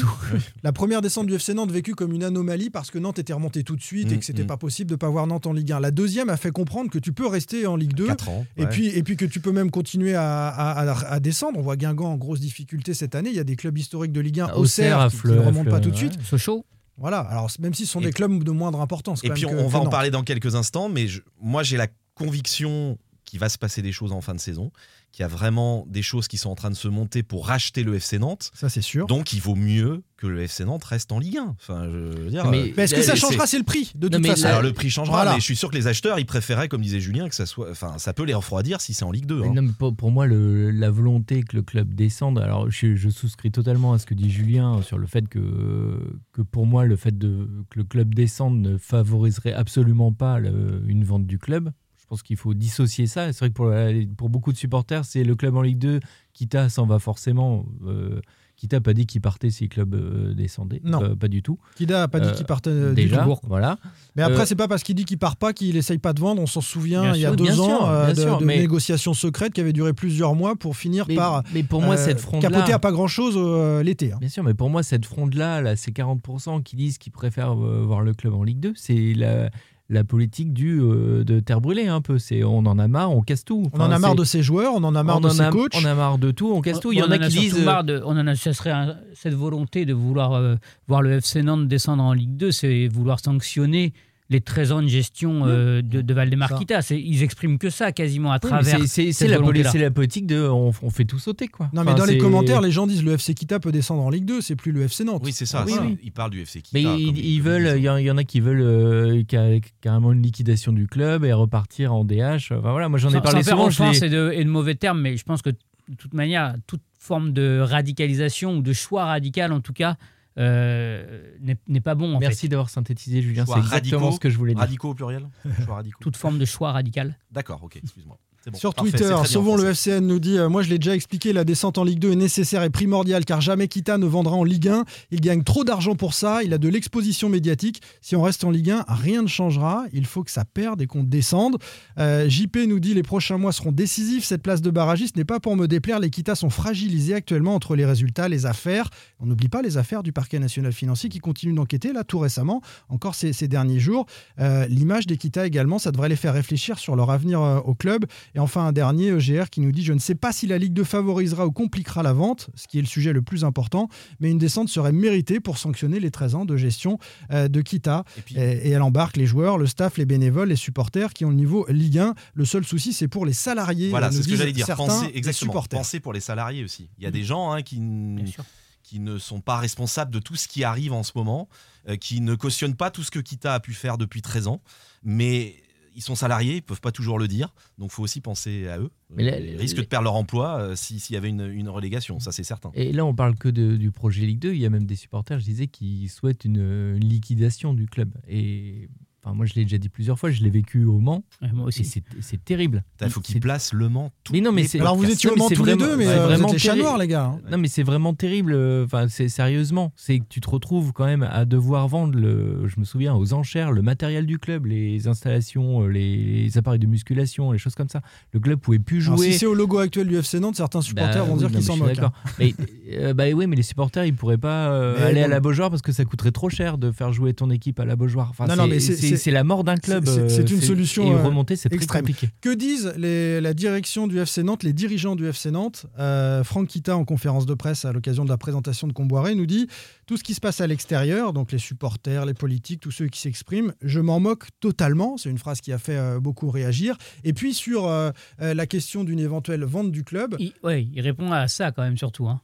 La première descente du FC Nantes vécue comme une anomalie parce que Nantes était remontée tout de suite et Mm, que c'était mm. pas possible de pas voir Nantes en Ligue 1. La deuxième a fait comprendre que tu peux rester en Ligue 2 4 ans. et puis et puis que tu peux même continuer à, à- à- à descendre. On voit Guingamp en grosse difficulté cette année. Il y a des clubs historiques de Ligue 1 Ah, Auxerre, Auxerre, qui, ne remontent pas tout de suite. Sochaux Voilà. Alors même s'ils sont Et des clubs de moindre importance. Et quand puis même on, que- on va en Nantes. parler dans quelques instants, mais je- moi j'ai la conviction qu'il va se passer des choses en fin de saison, qu'il y a vraiment des choses qui sont en train de se monter pour racheter le FC Nantes. Ça c'est sûr. Donc il vaut mieux que le FC Nantes reste en Ligue 1. Enfin, je veux dire. Mais- euh, Mais est-ce que ça changera C'est le prix de Non, toute façon. Alors le prix changera, Voilà. mais je suis sûr que les acheteurs ils préféraient, comme disait Julien, que ça soit. Enfin, ça peut les refroidir si c'est en Ligue 2. Mais hein. non, mais pour, pour moi, le- la volonté que le club descende, alors je, je souscris totalement à ce que dit Julien sur le fait que, que pour moi, le fait de, que le club descende ne favoriserait absolument pas le- une vente du club. Je pense qu'il faut dissocier ça. C'est vrai que pour, beaucoup de supporters, c'est le club en Ligue 2, Kita s'en va forcément. Euh, Kita n'a pas dit qu'il partait si le club euh, descendait. Non. Euh, pas du tout. Kida a pas dit Euh, qu'il partait euh, du Déjà, tout. voilà. Mais après, c'est pas parce qu'il dit qu'il part pas qu'il essaye pas de vendre. On s'en souvient, Bien il y a sûr, deux ans, sûr, de, sûr, de mais- négociations secrètes qui avaient duré plusieurs mois pour finir Mais, par mais pour moi, cette fronde-là. capoter à pas grand chose l'été. hein. Bien sûr, mais pour moi, cette fronde-là, là, ces 40% qui disent qu'ils préfèrent voir le club en Ligue 2, c'est la, la politique du, euh, de terre brûlée un peu. C'est on en a marre, on casse tout. On en a marre de ses joueurs, on en a marre on de en ses a, coachs. On a marre de tout, on casse tout. Il y On en a qui disent. euh, marre de- on en a, ce serait un- cette volonté de vouloir euh, voir le FC Nantes descendre en Ligue 2, c'est vouloir sanctionner les 13 ans de gestion euh, de, de Valdemar. C'est- Ils expriment que ça quasiment à travers. c'est- c'est c'est la, c'est politique de on, on fait tout sauter quoi. Non, mais Enfin, dans les c'est- commentaires, les gens disent le FC Kita peut descendre en Ligue 2, c'est plus le FC Nantes. Oui, c'est ça. Oui, ça. oui. Ils parlent du FC Kita. Mais comme ils, ils- ils comme veulent, il y, en- il y en a qui veulent euh, ca- carrément une liquidation du club et repartir en DH. Enfin, voilà, moi j'en ai parlé souvent. et de, et de mauvais termes, mais je pense que de toute manière, toute forme de radicalisation ou de choix radical, en tout cas, euh, n'est pas bon. En Merci d'avoir synthétisé, Julien. C'est exactement radicaux, ce que je voulais dire. Radicaux au pluriel Choix radicaux. Toute forme de choix radical. D'accord, ok, excuse-moi. Bon, Sur parfait, Twitter, Sauvons le. FCN nous dit euh, Moi, je l'ai déjà expliqué, la descente en Ligue 2 est nécessaire et primordiale car jamais Kita ne vendra en Ligue 1. Il gagne trop d'argent pour ça, il a de l'exposition médiatique. Si on reste en Ligue 1, rien ne changera. Il faut que ça perde et qu'on descende. Euh, JP nous dit Les prochains mois seront décisifs. Cette place de barragiste n'est pas pour me déplaire. Les Kita sont fragilisés actuellement entre les résultats, les affaires. On n'oublie pas les affaires du parquet national financier qui continue d'enquêter, là, tout récemment, encore ces, ces derniers jours. Euh, L'image des Kita également, ça devrait les faire réfléchir sur leur avenir au club. Et enfin, un dernier, EGR, qui nous dit Je ne sais pas si la Ligue 2 favorisera ou compliquera la vente, ce qui est le sujet le plus important, mais une descente serait méritée pour sanctionner les 13 ans de gestion euh, de Kita. Et puis, Et, et elle embarque les joueurs, le staff, les bénévoles, les supporters qui ont le niveau Ligue 1. Le seul souci, c'est pour les salariés. Voilà, c'est ce que j'allais dire. certains Pensez, exactement. Pensez pour les salariés aussi. Il y a des gens hein, qui, n- Bien sûr. qui ne sont pas responsables de tout ce qui arrive en ce moment, euh, qui ne cautionnent pas tout ce que Kita a pu faire depuis 13 ans. Mais ils sont salariés, ils peuvent pas toujours le dire, donc faut aussi penser à eux. Mais là, ils risquent de perdre leur emploi euh, si- s'il y avait une, une relégation, ça c'est certain. Et là, on parle que de- du projet Ligue 2. Il y a même des supporters, je disais, qui souhaitent une, euh, liquidation du club. Et enfin, moi, je l'ai déjà dit plusieurs fois, je l'ai vécu au Mans. Ouais, moi aussi. c'est terrible. Il faut qu'ils placent Le Mans tout Mais non, mais Alors vous étiez au Mans tous les deux, mais ouais, euh, vous vraiment êtes les chats noirs, les gars. hein. Non, mais c'est vraiment terrible. euh, Enfin, c'est sérieusement, c'est que tu te retrouves quand même à devoir vendre le. Je me souviens aux enchères le matériel du club, les installations, euh, les, les appareils de musculation, les choses comme ça. Le club pouvait plus Alors, jouer. si c'est au logo actuel du FC Nantes, certains supporters Bah, vont oui, dire qu'ils s'en moquent. hein. d'accord. Mais euh, bah oui, mais les supporters, ils pourraient pas euh, aller à la Beaujoire parce que ça coûterait trop cher de faire jouer ton équipe à la Beaujoire. Enfin, Non, non, mais c'est- c'est la mort d'un club. c'est- c'est euh, une solution, Et euh, remonter, c'est très compliqué. Que disent les- la direction du FC Nantes, les dirigeants du FC Nantes euh, Franck Kita, en conférence de presse à l'occasion de la présentation de Comboiré, nous dit tout ce qui se passe à l'extérieur, donc les supporters, les politiques, tous ceux qui s'expriment, je m'en moque totalement. C'est une phrase qui a fait euh, beaucoup réagir. Et puis sur euh, la question d'une éventuelle vente du club, ouais, il répond à ça quand même surtout. Hein.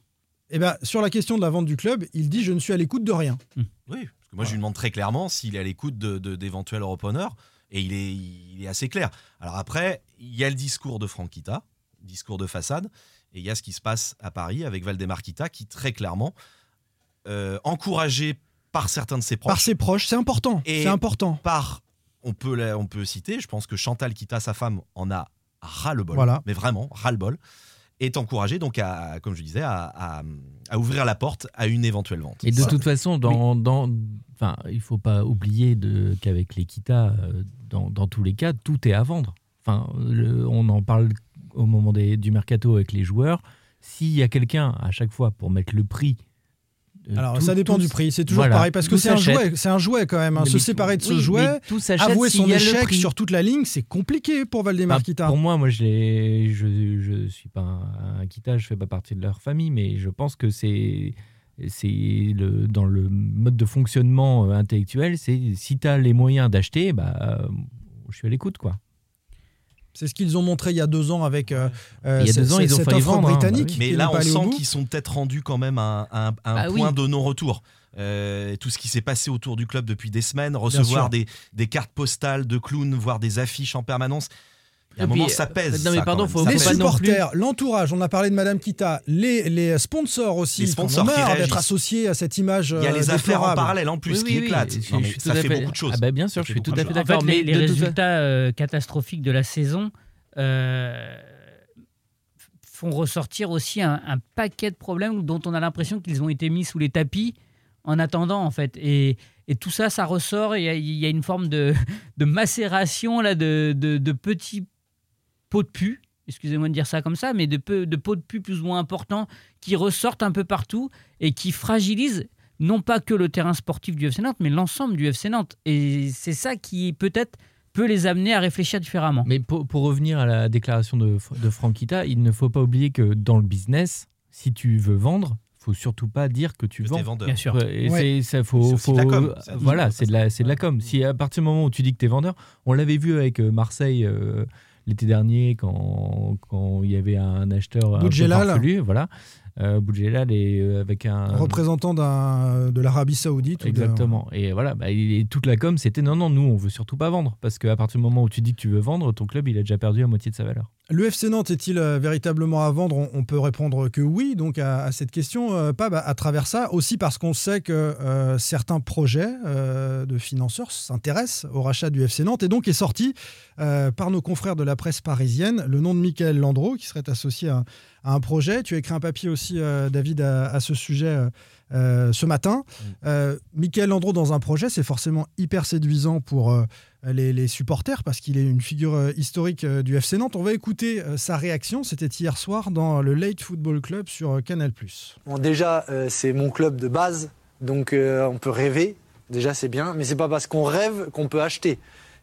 eh ben, sur la question de la vente du club, il dit je ne suis à l'écoute de rien. Oui, parce que moi je lui demande très clairement s'il est à l'écoute de- de- d'éventuels repreneurs, et il est, il est assez clair. Alors après, il y a le discours de Franquita, discours de façade, et il y a ce qui se passe à Paris avec Valdemar Kita, qui très clairement, euh, encouragé par certains de ses proches, Par ses proches, c'est important. C'est important. par, on peut, la- on peut citer, je pense que Chantal Kita, sa femme, en a ras-le-bol, Voilà. mais vraiment ras-le-bol, est encouragé donc à, comme je disais, à, à- à ouvrir la porte à une éventuelle vente. Et de Voilà. toute façon, dans, dans, enfin, il faut pas oublier de- qu'avec l'Equita, euh, dans, dans tous les cas, tout est à vendre. Enfin, le- on en parle au moment des- du mercato avec les joueurs. S'il y a quelqu'un à chaque fois pour mettre le prix. Euh, Alors tout- ça dépend tout- du prix, c'est toujours voilà, pareil parce que c'est un jouet, c'est un jouet quand même. hein. Se tout- séparer de ce oui, jouet, tout avouer son échec sur toute la ligne, c'est compliqué pour Valdemar Bah, Kita. Pour moi, moi je l'ai, je, je suis pas un, un Kita, je fais pas partie de leur famille, mais je pense que c'est c'est le dans le mode de fonctionnement euh, intellectuel, c'est si tu as les moyens d'acheter, bah euh, je suis à l'écoute quoi. C'est ce qu'ils ont montré il y a deux ans avec euh, euh, Il y a cette- deux ans, ils ont cette failli offre vendre, hein, britannique. bah oui. Mais qui là, on sent qu'ils sont peut-être rendus quand même à un, à un- à un Ah oui. point de non-retour. Euh, tout ce qui s'est passé autour du club depuis des semaines, recevoir des, des cartes postales de clowns, voir des affiches en permanence. Il y a un moment, ça pèse. non, mais ça, pardon, faut-. Les supporters, l'entourage, on a parlé de Madame Kita, les, les sponsors aussi, Les sponsors qui d'être associés à cette image Il y a euh, les affaires en parallèle en plus Oui, qui oui, oui, éclatent. ça fait beaucoup de choses. Ah bah bien sûr, je suis tout à fait d'accord. mais les résultats euh, catastrophiques de la saison euh, font ressortir aussi un, un paquet de problèmes dont on a l'impression qu'ils ont été mis sous les tapis en attendant, en fait. Et, et tout ça, ça ressort. et Il y, a- il y a une forme de, de macération là, de, de, de petits pots de pu. Excusez-moi de dire ça comme ça, mais de, peu, de pots de pu plus ou moins importants qui ressortent un peu partout et qui fragilisent non pas que le terrain sportif du FC Nantes, mais l'ensemble du FC Nantes. Et c'est ça qui peut-être peut les amener à réfléchir différemment. Mais pour, pour revenir à la déclaration de, de Franquita, il ne faut pas oublier que dans le business, si tu veux vendre, faut surtout pas dire que tu Que vends. vendeur. Bien sûr. Et Ouais. ça faut, faut- de la com, ça. voilà, c'est de la, c'est de la com. Si à partir du moment où tu dis que tu es vendeur, on l'avait vu avec euh, Marseille euh, l'été dernier quand, quand il y avait un acheteur un peu Boudjelal. farfelu, voilà, euh, Boudjelal et euh, avec un représentant d'un- de l'Arabie Saoudite. ou de- Exactement. Et voilà, bah, toute la com, c'était non, non, nous, on veut surtout pas vendre. Parce qu'à partir du moment où tu dis que tu veux vendre, ton club, il a déjà perdu la moitié de sa valeur. Le FC Nantes est-il euh, véritablement à vendre? On, on peut répondre que oui, donc à, à cette question, euh, Pab, à, à travers ça, aussi parce qu'on sait que euh, certains projets euh, de financeurs s'intéressent au rachat du FC Nantes et donc est sorti par nos confrères de la presse parisienne le nom de Michael Landreau qui serait associé à, à un projet. Tu as écrit un papier aussi, euh, David, à, à ce sujet euh, euh, ce matin. Euh, Michael Landreau dans un projet, c'est forcément hyper séduisant pour euh, les, les supporters parce qu'il est une figure historique euh, du FC Nantes. On va écouter euh, sa réaction. C'était hier soir dans le Late Football Club sur euh, Canal+. Bon, déjà, euh, c'est mon club de base, donc euh, on peut rêver. Déjà, c'est bien, mais c'est pas parce qu'on rêve qu'on peut acheter.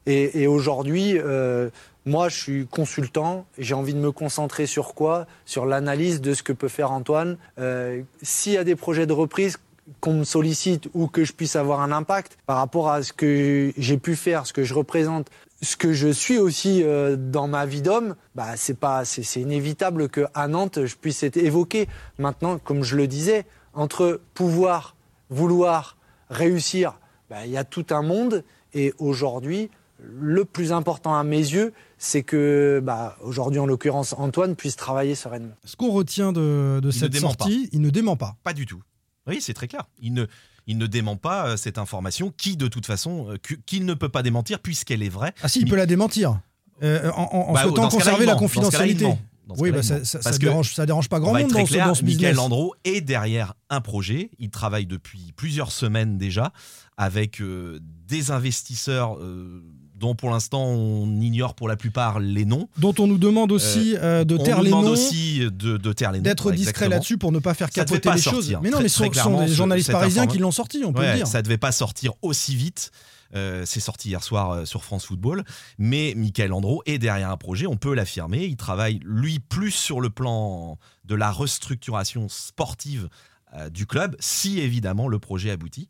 Et, et aujourd'hui, euh, moi, je suis consultant. J'ai envie de me concentrer sur quoi? Sur l'analyse de ce que peut faire Antoine. Euh, S'il y a des projets de reprise qu'on me sollicite ou que je puisse avoir un impact par rapport à ce que j'ai pu faire, ce que je représente, ce que je suis aussi euh, dans ma vie d'homme, bah c'est inévitable que à Nantes je puisse être évoqué. Maintenant, comme je le disais, entre pouvoir, vouloir, réussir, bah, il y a tout un monde et aujourd'hui, le plus important à mes yeux, c'est que, bah, aujourd'hui en l'occurrence, Antoine puisse travailler sereinement. Ce qu'on retient de, cette sortie, il ne dément pas. Pas du tout. Oui, c'est très clair. Il ne, il ne dément pas euh, cette information qui, de toute façon, euh, qu'il ne peut pas démentir puisqu'elle est vraie. Ah si, il peut la démentir. Euh, en en- en Bah, souhaitant dans conserver la. Dans confidentialité. Dans Oui, bah, ça, ça- Parce ça que dérange, ça dérange pas grand monde dans très ce, clair, dans ce Michael business. Landreau est derrière un projet. Il travaille depuis plusieurs semaines déjà avec euh, des investisseurs euh, dont pour l'instant on ignore pour la plupart les noms. Dont on nous demande aussi euh, de on taire nous les demande noms, aussi de, de taire les noms. d'être discret là-dessus pour ne pas faire capoter pas les sortir. choses. Mais non, Très- mais ce sont, des journalistes parisiens qui l'ont sorti, on peut Ouais, le dire. Ça devait pas sortir aussi vite. Euh, c'est sorti hier soir euh, sur France Football. Mais Michael Andro est derrière un projet, on peut l'affirmer. Il travaille, lui, plus sur le plan de la restructuration sportive euh, du club, si évidemment le projet aboutit.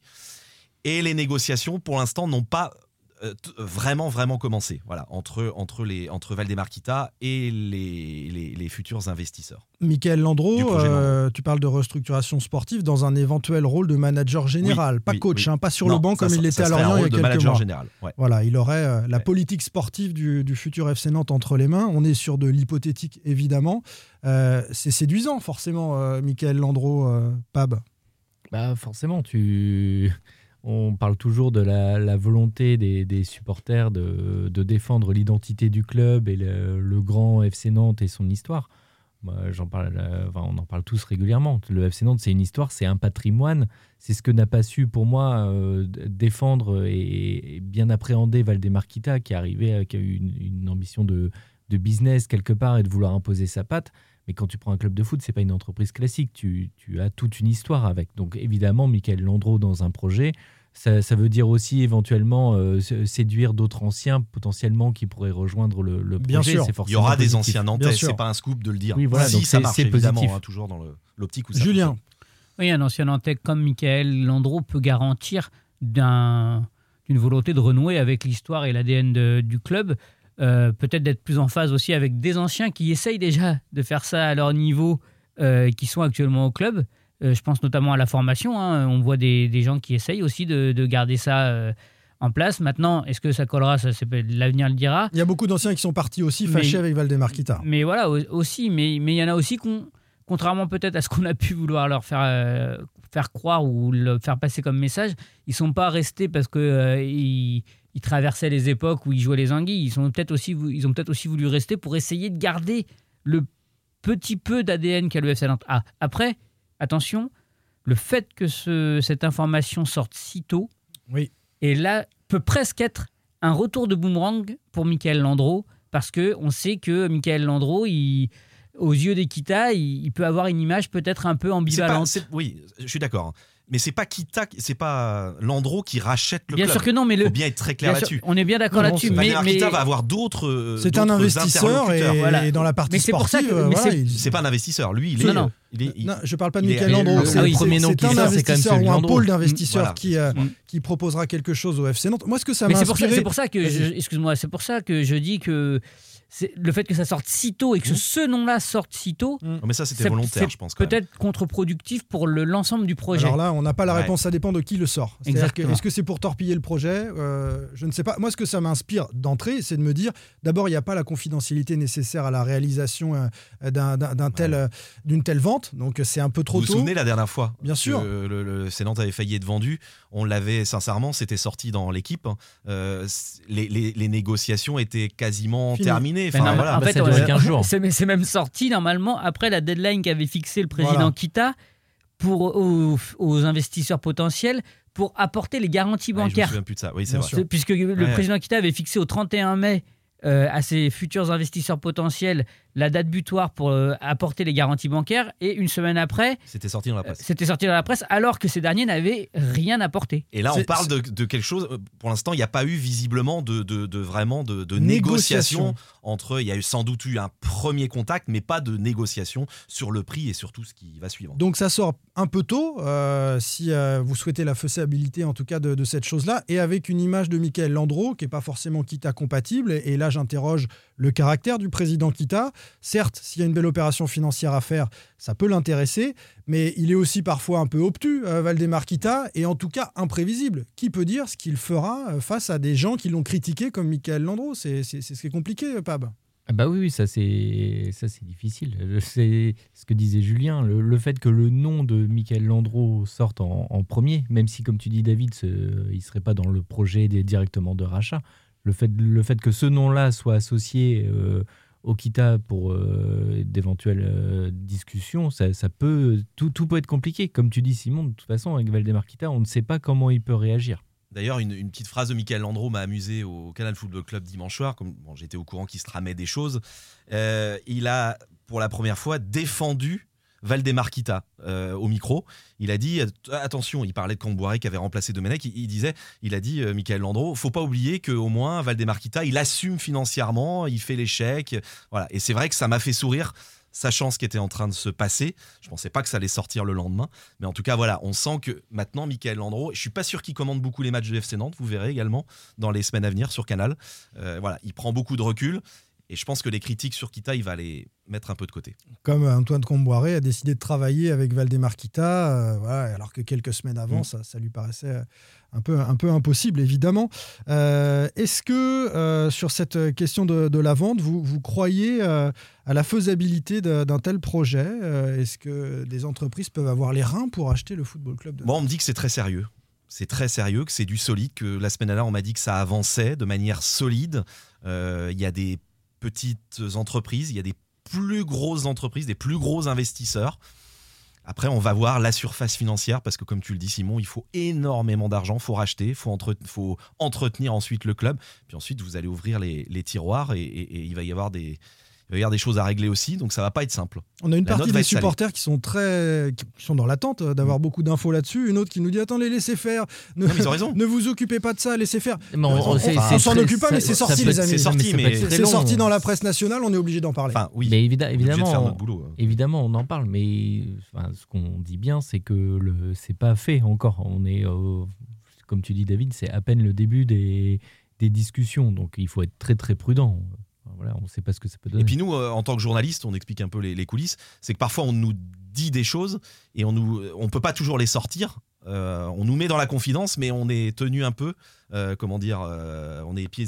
Et les négociations, pour l'instant, n'ont pas euh, vraiment, vraiment commencé. Voilà, entre, entre, les, entre Valdemarquita et les, les, les futurs investisseurs. Michael Landreau, euh, tu parles de restructuration sportive dans un éventuel rôle de manager général, Oui, pas oui, coach, oui. hein, pas sur Non, le banc ça comme il l'était à Lorient il y a quelques manager mois. général. ouais. Voilà, il aurait euh, la politique sportive du, du futur FC Nantes entre les mains. On est sur de l'hypothétique, évidemment. Euh, c'est séduisant, forcément, euh, Michael Landreau, euh, Pab. Bah forcément, tu... on parle toujours de la, volonté des, supporters de, défendre l'identité du club et le, grand FC Nantes et son histoire. J'en parle, euh, on en parle tous régulièrement. Le FC Nantes, c'est une histoire, c'est un patrimoine. C'est ce que n'a pas su, pour moi, euh, défendre et, bien appréhender Valdemarquita, qui est arrivé avec une, une ambition de, de business quelque part et de vouloir imposer sa patte. Mais quand tu prends un club de foot, c'est pas une entreprise classique. Tu, tu as toute une histoire avec. Donc évidemment, Michael Landreau dans un projet, ça, ça veut dire aussi éventuellement euh, sé- séduire d'autres anciens potentiellement qui pourraient rejoindre le, le Bien projet. sûr. C'est Il y aura des positif. anciens Bien Nantais, sûr. c'est pas un scoop de le dire. Oui, voilà, si donc ça c'est- marche évidemment, hein, toujours dans l'optique où ça Julien, fonctionne. Oui, un ancien Nantais comme Michael Landreau peut garantir d'un- d'une volonté de renouer avec l'histoire et l'ADN du club. Euh, Peut-être d'être plus en phase aussi avec des anciens qui essayent déjà de faire ça à leur niveau, euh, qui sont actuellement au club. Euh, je pense notamment à la formation. hein. On voit des, des gens qui essayent aussi de, de garder ça euh, en place. Maintenant, est-ce que ça collera? Ça, l'avenir le dira. il y a beaucoup d'anciens qui sont partis aussi Mais- fâchés avec Valdemarquita. Mais voilà, au- aussi, mais mais il y en a aussi qu'on, contrairement peut-être à ce qu'on a pu vouloir leur faire euh, faire croire ou le faire passer comme message, ils sont pas restés parce que ils, ils traversaient les époques où ils jouaient les anguilles. Ils sont peut-être aussi ils ont peut-être aussi voulu rester pour essayer de garder le petit peu d'ADN qu'a le FC Nantes. Ah, après, attention, le fait que ce- cette information sorte si tôt, Oui. et là peut presque être un retour de boomerang pour Michael Landreau parce que on sait que Michael Landreau, il, aux yeux d'Equita, il, il peut avoir une image peut-être un peu pas- ambivalente. oui, je suis d'accord. Mais c'est pas Kita, c'est pas Landreau qui rachète le Bien club. sûr que non, mais le, faut bien être très clair bien là-dessus. on est bien d'accord là-dessus. Mais, mais- va avoir d'autres. euh, C'est un investisseur et, interlocuteurs. Voilà. et dans la partie Mais c'est pour ça que- euh, voilà, c'est- il- pas un investisseur. Lui, il est. Non, non. il est- il- Non, je parle pas de est- Michael il est- Landreau. le- c'est- le premier nom qui un sort, c'est quand même investisseur ou un pôle d'investisseurs Voilà. qui, euh, Mm. qui proposera quelque chose au FC Nantes. Moi, ce que ça m'a inspiré. c'est pour ça que, excuse-moi, c'est pour ça que je dis que le fait que ça sorte si tôt et que Mmh. ce nom-là sorte si tôt, Oh, mais ça, c'était c'est- volontaire, je pense. peut-être contre-productif pour le- l'ensemble du projet. Alors là, on n'a pas la Ouais. réponse, ça dépend de qui le sort. Que, est-ce que c'est pour torpiller le projet Euh, Je ne sais pas. Moi, ce que ça m'inspire d'entrée, c'est de me dire, d'abord, il n'y a pas la confidentialité nécessaire à la réalisation euh, d'un- euh, d'une telle vente, donc c'est un peu trop Vous vous tôt. souvenez la dernière fois Bien que sûr. Le, le, avait failli être vendu. On l'avait sincèrement, c'était sorti dans l'équipe. Euh, c- les, les- les négociations étaient quasiment Fini. terminées. Mais Enfin, non, voilà. en fait, ça a on- duré 15 jours. c'est même sorti normalement après la deadline qu'avait fixé le président Voilà. Kita pour aux, aux investisseurs potentiels pour apporter les garanties Ouais, je me bancaires. souviens plus de ça. Oui, c'est vrai. Puisque le Ouais. président Kita avait fixé au 31 mai euh, à ses futurs investisseurs potentiels la date butoir pour euh, apporter les garanties bancaires et une semaine après, C'était sorti dans la euh, presse. c'était sorti dans la presse alors que ces derniers n'avaient rien apporté. Et là, on parle de, de quelque chose. euh, Pour l'instant, il n'y a pas eu visiblement de, de, de vraiment de, de Négociation. négociation entre. Il y a eu sans doute eu un premier contact, mais pas de négociation sur le prix et sur tout ce qui va suivre. Donc ça sort un peu tôt, euh, si euh, vous souhaitez la faisabilité en tout cas de, de cette chose-là, et avec une image de Michael Landreau qui n'est pas forcément à compatible. Et, et là, là, j'interroge le caractère du président Kita. Certes, s'il y a une belle opération financière à faire, ça peut l'intéresser, mais il est aussi parfois un peu obtus, euh, Valdemar Kita, et en tout cas imprévisible. Qui peut dire ce qu'il fera euh, face à des gens qui l'ont critiqué comme Michael Landreau? C'est ce qui est compliqué, Pab. Ah bah oui, ça c'est ça c'est difficile. Euh, C'est ce que disait Julien, le, fait que le nom de Michael Landreau sorte en, premier, même si comme tu dis David, ce- il serait pas dans le projet directement de rachat. Le fait, le fait que ce nom-là soit associé euh, au Kita pour euh, d'éventuelles euh, discussions, ça, peut tout, tout peut être compliqué. Comme tu dis Simon, de toute façon avec Valdemar Kita, on ne sait pas comment il peut réagir. D'ailleurs, une, une petite phrase de Michael Landreau m'a amusé au Canal Football Club dimanche soir. Comme bon, j'étais au courant qu'il se tramait des choses, Euh, il a pour la première fois défendu Valdemar Kita euh, au micro. Il a dit att- attention, il parlait de Camboiré qui avait remplacé Domenech. Il, disait, il a dit euh, Michael Landreau, faut pas oublier que au moins Valdemar Kita, il assume financièrement, il fait l'échec. Voilà. Et c'est vrai que ça m'a fait sourire. Sachant ce qui était en train de se passer, je pensais pas que ça allait sortir le lendemain, mais en tout cas voilà, on sent que maintenant Michael Landreau, je suis pas sûr qu'il commande beaucoup les matchs de FC Nantes, vous verrez également dans les semaines à venir sur Canal. Euh, voilà, il prend beaucoup de recul et je pense que les critiques sur Kita, il va les mettre un peu de côté. Comme Antoine Comboiré a décidé de travailler avec Valdemar Kita, euh, voilà, alors que quelques semaines avant, Mm. ça, ça lui paraissait un peu, un peu impossible, évidemment. Euh, Est-ce que euh, sur cette question de, de la vente, vous, vous croyez à la faisabilité d'un tel projet Est-ce que des entreprises peuvent avoir les reins pour acheter le football club de Bon, on me dit que c'est très sérieux. C'est très sérieux, que c'est du solide, que la semaine dernière, on m'a dit que ça avançait de manière solide. Euh, Il y a des petites entreprises, il y a des plus grosses entreprises, des plus gros investisseurs. Après, on va voir la surface financière parce que, comme tu le dis, Simon, il faut énormément d'argent, il faut racheter, il faut, entre- faut entretenir ensuite le club. Puis ensuite, vous allez ouvrir les, tiroirs et il va y avoir des, il va y avoir des choses à régler aussi. Donc, ça va pas être simple. On a une La partie des salée. supporters qui sont très, qui sont dans l'attente euh, Mm. d'avoir beaucoup d'infos là-dessus. Une autre qui nous dit attendez, laissez faire. Ne, Non, ils ont raison. ne vous occupez pas de ça, laissez faire. Mais on- on s'en occupe pas, mais c'est sorti, les amis. c'est sorti, mais C'est sorti dans la presse nationale, on est obligé d'en parler. Enfin, oui. Mais évidemment, hein. Évidemment, on en parle, mais enfin, ce qu'on dit bien, c'est que le c'est pas fait encore. On est, euh, comme tu dis, David, c'est à peine le début des, des discussions, donc il faut être très très prudent. Voilà, on ne sait pas ce que ça peut donner. Et puis nous, euh, en tant que journaliste, on explique un peu les, les coulisses. C'est que parfois on nous dit des choses et on nous, on peut pas toujours les sortir. Euh, on nous met dans la confidence, mais on est tenu un peu, euh, comment dire, euh, on est pieds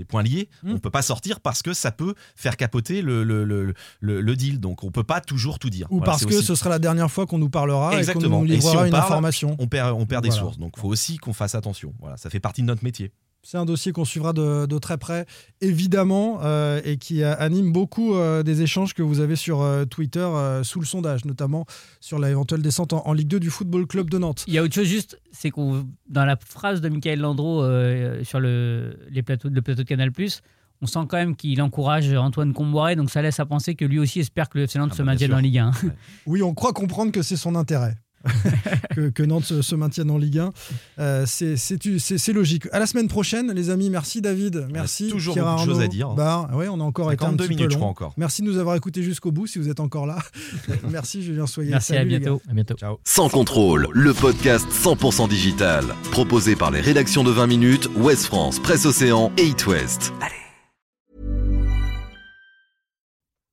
et poings liés. Mm. On peut pas sortir parce que ça peut faire capoter le, le, le, le- le deal. Donc on peut pas toujours tout dire. Ou Voilà, parce que aussi- ce sera la dernière fois qu'on nous parlera Exactement. et qu'on nous Et si livrera on une parle, information. on perd, on perd des sources. Donc il faut aussi qu'on fasse attention. Voilà, ça fait partie de notre métier. C'est un dossier qu'on suivra de, de très près, évidemment, euh, et qui anime beaucoup euh, des échanges que vous avez sur euh, Twitter euh, sous le sondage, notamment sur l'éventuelle descente en, en Ligue 2 du Football Club de Nantes. Il y a autre chose juste, c'est qu'on dans la phrase de Michael Landreau euh, sur le, les plateaux, le plateau de Canal+, on sent quand même qu'il encourage Antoine Comboiré, donc ça laisse à penser que lui aussi espère que le FC Nantes Ah se bah, maintienne en Ligue 1. Oui, on croit comprendre que c'est son intérêt. que, que Nantes se, se maintienne en Ligue 1. Euh, c'est- logique. À la semaine prochaine, les amis. Merci David. Merci. toujours Pierre beaucoup de choses à dire. Bah, ouais, on a encore été un 52 petit minutes, peu je crois encore. Merci de nous avoir écoutés jusqu'au bout si vous êtes encore là. Merci Julien Soyer. Merci, à Salut, gars. bientôt. À bientôt. Ciao. Sans contrôle, le podcast 100% digital. Proposé par les rédactions de 20 minutes, Ouest France, Presse Océan et It West.